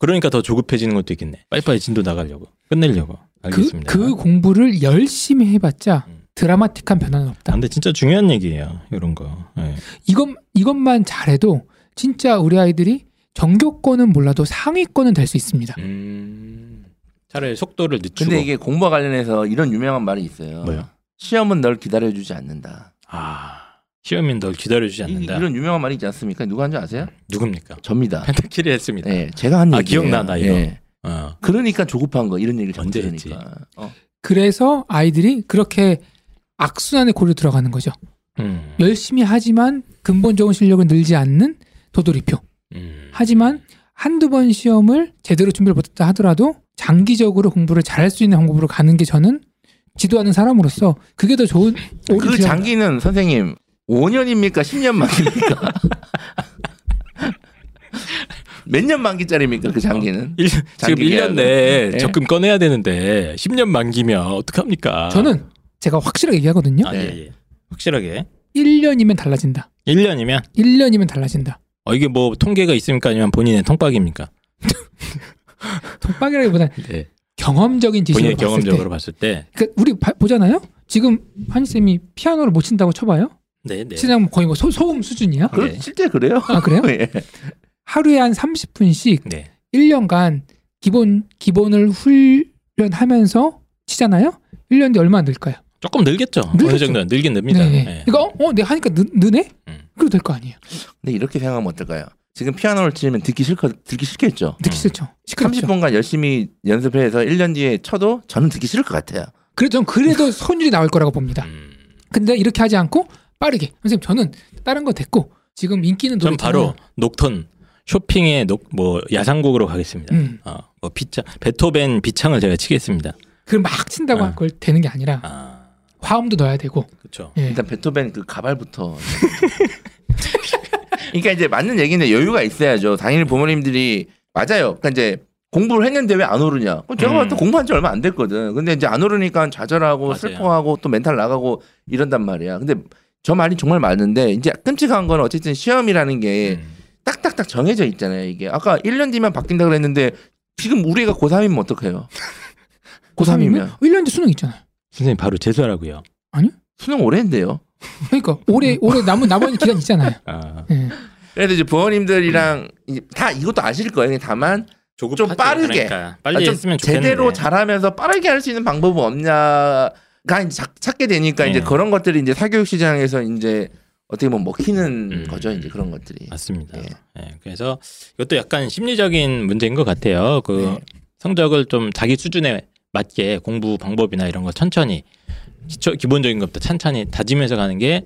그러니까 더 조급해지는 것도 있겠네. 빨리빨리 진도 나가려고 끝내려고. 그, 알겠습니다. 그 공부를 열심히 해봤자 음. 드라마틱한 변화는 없다. 아, 근데 진짜 중요한 얘기예요. 이런 거. 예. 이것 이것만 잘해도 진짜 우리 아이들이 전교권은 몰라도 상위권은 될 수 있습니다. 음, 차라리 속도를 늦추고. 근데 이게 공부와 관련해서 이런 유명한 말이 있어요. 뭐요? 시험은 널 기다려주지 않는다. 아 시험인 널 기다려주지 이, 않는다. 이런 유명한 말이 있지 않습니까? 누가 한 줄 아세요? 누굽니까? 접니다. 펜타키리 했습니다. 예, 제가 한 아, 얘기예요. 기억나, 나 이거. 예. 어. 그러니까 조급한 거 이런 얘기를 언제 들으니까. 어. 그래서 아이들이 그렇게 악순환의 고리로 들어가는 거죠. 음. 열심히 하지만 근본적인 실력을 늘지 않는 도돌이표. 음. 하지만 한두 번 시험을 제대로 준비를 못했다 하더라도 장기적으로 공부를 잘할 수 있는 방법으로 가는 게 저는 지도하는 사람으로서 그게 더 좋은 그 장기는 선생님 5년입니까? 10년 만기입니까? 몇 년 만기짜리입니까? 그 장기는? 일, 지금 장기 1년 계약은. 내에 예. 적금 꺼내야 되는데 10년 만기면 어떡합니까? 저는 제가 확실하게 얘기하거든요. 아, 네. 예, 예. 확실하게 1년이면 달라진다. 1년이면 1년이면 달라진다. 어 이게 뭐 통계가 있습니까 아니면 본인의 통박입니까? 독박이라기보다는 네. 경험적인 지식으로 본인의 봤을 경험적으로 때. 봤을 때 그러니까 우리 봐- 보잖아요. 지금 한희 쌤이 피아노를 못 친다고 쳐봐요. 네, 네. 치면 거의 뭐 소, 소음 수준이야. 그 네. 실제 그래요? 아 그래요? 예. 하루에 한 30분씩 네. 1년간 기본 기본을 훈련하면서 치잖아요. 1년 뒤에 얼마나 늘까요? 조금 늘겠죠. 늘겠죠. 어느 정도는 늘긴 늡니다. 네. 네. 이거 어, 내가 하니까 느, 느네? 음. 그래도 될 거 아니에요. 근데 이렇게 생각하면 어떨까요? 지금 피아노를 치면 듣기 싫거 듣기 싫겠죠. 듣기 음. 싫죠. 시끄럽죠. 30분간 열심히 연습해서 1년 뒤에 쳐도 저는 듣기 싫을 것 같아요. 그래도 전 그래도 손율이 나올 거라고 봅니다. 음. 근데 이렇게 하지 않고 빠르게 선생님 저는 다른 거 됐고 지금 인기는 노래 전 바로 녹톤 쇼핑의 녹, 뭐 야상곡으로 가겠습니다. 음, 어, 뭐 비창 베토벤 비창을 제가 치겠습니다. 그걸 막 친다고 아. 할걸 되는 게 아니라 아, 화음도 넣어야 되고 그렇죠. 예. 일단 베토벤 그 가발부터. 그러니까 이제 맞는 얘기인데 여유가 있어야죠. 당연히 부모님들이 맞아요. 그러니까 이제 공부를 했는데 왜 안 오르냐? 그럼 제가 음. 봤을 때 공부한 지 얼마 안 됐거든. 근데 이제 안 오르니까 좌절하고 맞아요. 슬퍼하고 또 멘탈 나가고 이런단 말이야. 근데 저 말이 정말 맞는데 이제 끔찍한 건 어쨌든 시험이라는 게 음. 딱딱딱 정해져 있잖아요. 이게 아까 1년 뒤면 바뀐다 그랬는데 지금 우리가 고3이면 어떡해요? 고3이면 1년 뒤 수능 있잖아요. 선생님 바로 재수하라고요. 수능 오래 했는데요. 그러니까 올해 올해 남은 남은 기간 있잖아요. 아, 예. 그래서 이제 부모님들이랑 다 이것도 아실 거예요. 다만 조급 좀 빠르게. 그러니까 빨리 아, 좀 했으면 좋겠는데. 제대로 잘하면서 빠르게 할 수 있는 방법은 없냐 가 이제 찾- 찾게 되니까 이제 네. 그런 것들이 이제 사교육 시장에서 이제 어떻게 보면 먹히는 음. 거죠. 이제 그런 것들이. 맞습니다. 예. 예, 그래서 이것도 약간 심리적인 문제인 것 같아요. 그 네. 성적을 좀 자기 수준에 맞게 공부 방법이나 이런 거 천천히 기초, 기본적인 것부터 천천히 다지면서 가는 게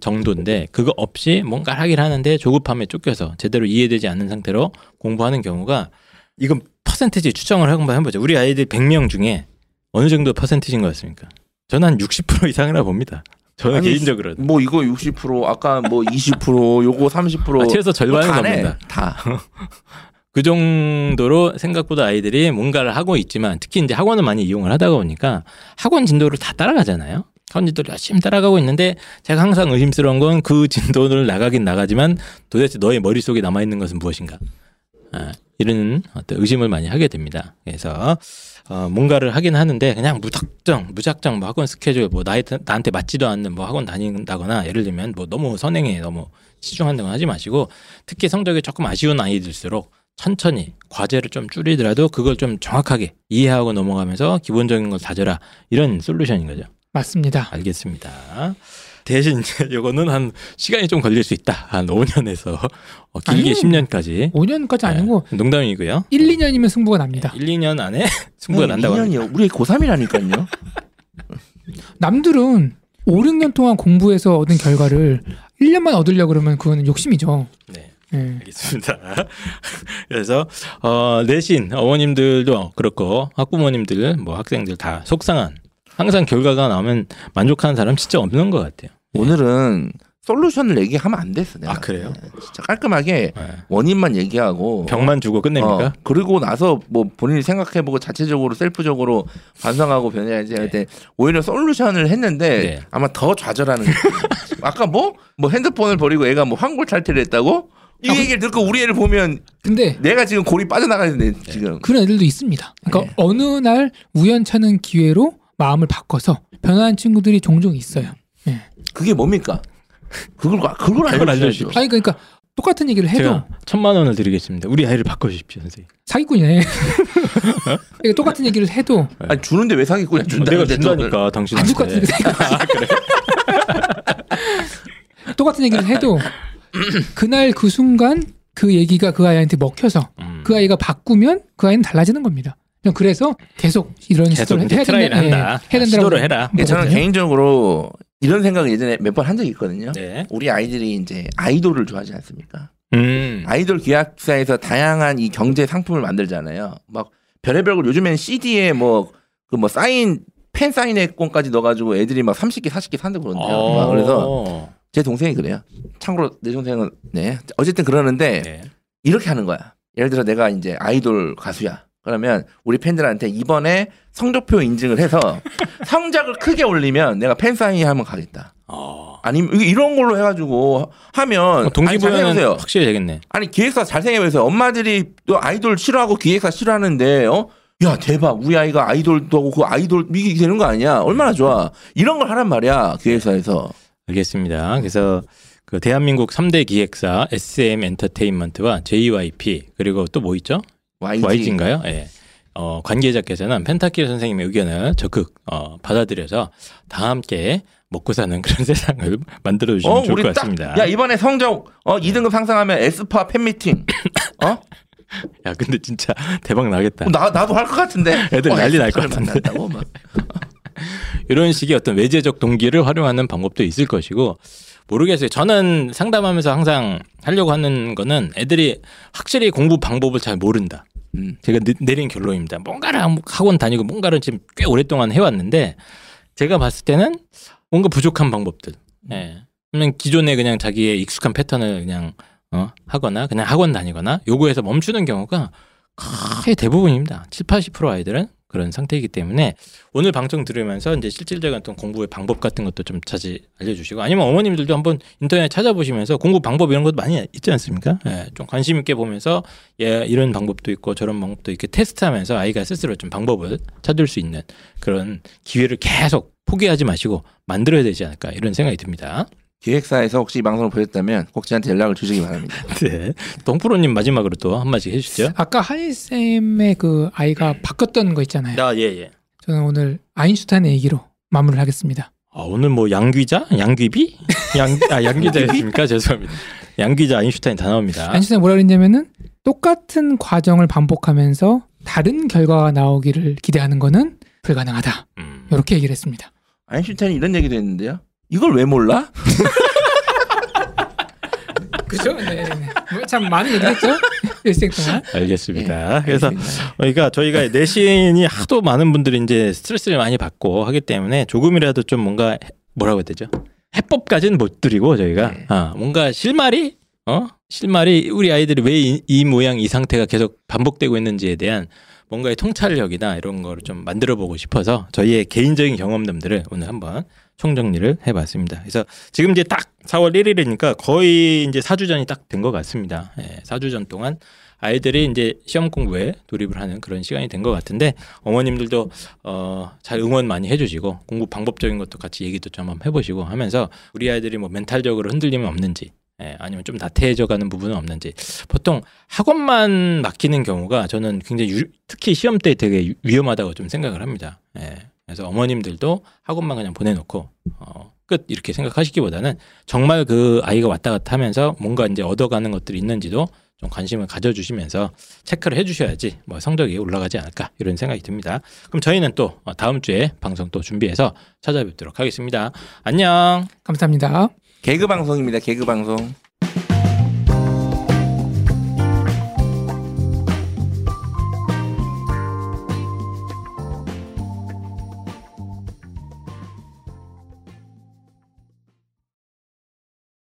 정도인데 그거 없이 뭔가 하긴 하는데 조급함에 쫓겨서 제대로 이해되지 않는 상태로 공부하는 경우가 이건 퍼센티지 추정을 한번 해보죠. 우리 아이들 100명 중에 어느 정도 퍼센티지인 것 같습니까? 저는 한 60% 이상이라 봅니다. 저는 아니, 개인적으로 뭐 이거 60% 아까 뭐 20% 요거 30% 아, 최소 절반은 뭐 겁니다. 다. 그 정도로 생각보다 아이들이 뭔가를 하고 있지만 특히 이제 학원을 많이 이용을 하다 보니까 학원 진도를 다 따라가잖아요. 학원 진도를 열심히 따라가고 있는데 제가 항상 의심스러운 건 그 진도를 나가긴 나가지만 도대체 너의 머릿속에 남아있는 것은 무엇인가. 아, 이런 어떤 의심을 많이 하게 됩니다. 그래서 어, 뭔가를 하긴 하는데 그냥 무작정 무작정 뭐 학원 스케줄 뭐 나이, 나한테 맞지도 않는 뭐 학원 다닌다거나 예를 들면 뭐 너무 선행에 너무 치중한다거나 하지 마시고 특히 성적이 조금 아쉬운 아이들일수록 천천히 과제를 좀 줄이더라도 그걸 좀 정확하게 이해하고 넘어가면서 기본적인 걸 다져라 이런 솔루션인 거죠. 맞습니다. 알겠습니다. 대신 이제 이거는 한 시간이 좀 걸릴 수 있다. 한 5년에서 어, 길게 아니요. 10년까지. 5년까지 아니고 농담이고요. 1, 2년이면 승부가 납니다. 1, 2년 안에 승부가 난다고 합니다. 2년이요. 우리 고3이라니까요. 남들은 5, 6년 동안 공부해서 얻은 결과를 1년만 얻으려 그러면 그거는 욕심이죠. 네. 예. 알겠습니다. 그래서 어, 내신 어머님들도 그렇고 학부모님들 뭐 학생들 다 속상한 항상 결과가 나오면 만족하는 사람 진짜 없는 것 같아요. 오늘은 솔루션을 얘기하면 안 됐어. 내가. 아, 그래요? 네, 진짜 깔끔하게 네. 원인만 얘기하고 병만 주고 끝냅니까? 어, 그리고 나서 뭐 본인이 생각해보고 자체적으로 셀프적으로 반성하고 변해야지 할 때 오히려 솔루션을 했는데 네. 아마 더 좌절하는. 아까 뭐? 뭐 핸드폰을 버리고 애가 뭐 환골 탈퇴를 했다고? 이 아, 얘기를 듣고 우리 애를 보면 근데 내가 지금 골이 빠져나가는데 네. 지금 그런 애들도 있습니다. 그러니까 네. 어느 날 우연찮은 기회로 마음을 바꿔서 변화한 친구들이 종종 있어요. 그게 뭡니까? 그걸 그걸 알려주십시오. 아니 그러니까 똑같은 얘기를 해도 제가 천만 원을 드리겠습니다. 우리 아이를 바꿔주십시오, 선생님. 사기꾼이네. 그러니까 똑같은 얘기를 해도 아니 주는데 왜 사기꾼이야? 준다. 내가 준다니까 안 당신한테. 줄것 같은데. 똑같은 얘기를 해도 그날 그 순간 그 얘기가 그 아이한테 먹혀서 음. 그 아이가 바꾸면 그 아이는 달라지는 겁니다. 그냥 그래서 계속 이런 계속 시도를 해야 된다- 예, 한다. 해야 된다고 시도를 해라. 예, 저는. 개인적으로 이런 생각을 예전에 몇 번 한 적이 있거든요. 네. 우리 아이들이 이제 아이돌을 좋아하지 않습니까? 음. 아이돌 기획사에서 다양한 이 경제 상품을 만들잖아요. 막 별의별 걸 요즘엔 CD에 뭐 그 뭐 사인 팬 사인회 권까지 넣어가지고 애들이 막 30개 40개 산다고 그러는데요. 어. 막 그래서 제 동생이 그래요. 참고로 내 동생은 네 어쨌든 그러는데 네. 이렇게 하는 거야. 예를 들어 내가 이제 아이돌 가수야. 그러면 우리 팬들한테 이번에 성적표 인증을 해서 성적을 크게 올리면 내가 팬 사인회 하면 가겠다. 어. 아니면 이런 걸로 해가지고 하면 잘 동기부여는. 확실히 되겠네. 아니 기획사 잘 생각해보세요. 엄마들이 또 아이돌 싫어하고 기획사 싫어하는데 어? 야 대박 우리 아이가 아이돌도 하고 그 아이돌 이게 되는 거 아니야? 얼마나 좋아. 이런 걸 하란 말이야 기획사에서. 알겠습니다. 그래서 그 대한민국 3대 기획사 SM 엔터테인먼트와 JYP 그리고 또 뭐 있죠? YG. YG인가요? 예. 어, 관계자께서는 펜타킬 선생님의 의견을 적극 어, 받아들여서 다 함께 먹고 사는 그런 세상을 만들어 주시면 어 좋을 것딱 같습니다. 야 이번에 성적 어 2등급 상승하면 에스파 팬미팅. 어? 야, 근데 진짜 대박 나겠다. 나 나도 할 것 같은데. 애들 어, 난리 날것 에스파를 같은데. 이런 식의 어떤 외제적 동기를 활용하는 방법도 있을 것이고 모르겠어요. 저는 상담하면서 항상 하려고 하는 거는 애들이 확실히 공부 방법을 잘 모른다. 음. 제가 내- 내린 결론입니다. 뭔가를 학원 다니고 뭔가를 지금 꽤 오랫동안 해왔는데 제가 봤을 때는 뭔가 부족한 방법들. 예. 그냥 기존에 그냥 자기의 익숙한 패턴을 그냥 어, 하거나 그냥 학원 다니거나 요거에서 멈추는 경우가 거의 대부분입니다. 7, 80% 아이들은 그런 상태이기 때문에 오늘 방송 들으면서 이제 실질적인 어떤 공부의 방법 같은 것도 좀 자주 알려주시고 아니면 어머님들도 한번 인터넷 찾아보시면서 공부 방법 이런 것도 많이 있지 않습니까? 예, 좀 관심 있게 보면서 예, 이런 방법도 있고 저런 방법도 이렇게 테스트하면서 아이가 스스로 좀 방법을 찾을 수 있는 그런 기회를 계속 포기하지 마시고 만들어야 되지 않을까 이런 생각이 듭니다. 기획사에서 혹시 이 방송을 보셨다면 꼭 저한테 연락을 주시기 바랍니다. 네. 동프로님 마지막으로 또 한마디 해주시죠. 아까 한일 쌤의 그 아이가 바뀌었던 거 있잖아요. 아, 예, 예. 저는 오늘 아인슈타인의 얘기로 마무리를 하겠습니다. 아, 오늘 뭐 양귀자? 양귀비? 양, 아, 양귀자였습니까? 죄송합니다. 양귀자 아인슈타인 다 나옵니다. 아인슈타인 뭐라 그랬냐면은 똑같은 과정을 반복하면서 다른 결과가 나오기를 기대하는 거는 불가능하다. 음. 이렇게 얘기를 했습니다. 아인슈타인이 이런 얘기도 했는데요. 이걸 왜 몰라? 그죠? 네. 네. 뭐참 많은 얘기 했죠? 일생 동안. 알겠습니다. 그래서 그러니까 저희가 내신이 하도 많은 분들이 이제 스트레스를 많이 받고 하기 때문에 조금이라도 좀 뭔가 해- 뭐라고 해야 되죠? 해법까지는 못 드리고 저희가 네. 아, 뭔가 실마리 어 실마리 우리 아이들이 왜이 모양 이 상태가 계속 반복되고 있는지에 대한 뭔가의 통찰력이나 이런 거를 좀 만들어 보고 싶어서 저희의 개인적인 경험담들을 오늘 한번 총정리를 해봤습니다. 그래서 지금 이제 딱 4월 1일이니까 거의 이제 4주 전이 딱 된 것 같습니다. 예, 4주 전 동안 아이들이 이제 시험 공부에 돌입을 하는 그런 시간이 된 것 같은데 어머님들도 어, 잘 응원 많이 해주시고 공부 방법적인 것도 같이 얘기도 좀 한번 해보시고 하면서 우리 아이들이 뭐 멘탈적으로 흔들림은 없는지 예, 아니면 좀 나태해져가는 부분은 없는지 보통 학원만 맡기는 경우가 저는 굉장히 유- 특히 시험 때 되게 유- 위험하다고 좀 생각을 합니다. 예, 그래서 어머님들도 학원만 그냥 보내놓고 어, 끝 이렇게 생각하시기보다는 정말 그 아이가 왔다 갔다 하면서 뭔가 이제 얻어가는 것들이 있는지도 좀 관심을 가져주시면서 체크를 해주셔야지 뭐 성적이 올라가지 않을까 이런 생각이 듭니다. 그럼 저희는 또 다음 주에 방송 또 준비해서 찾아뵙도록 하겠습니다. 안녕. 감사합니다. 개그 방송입니다. 개그 방송.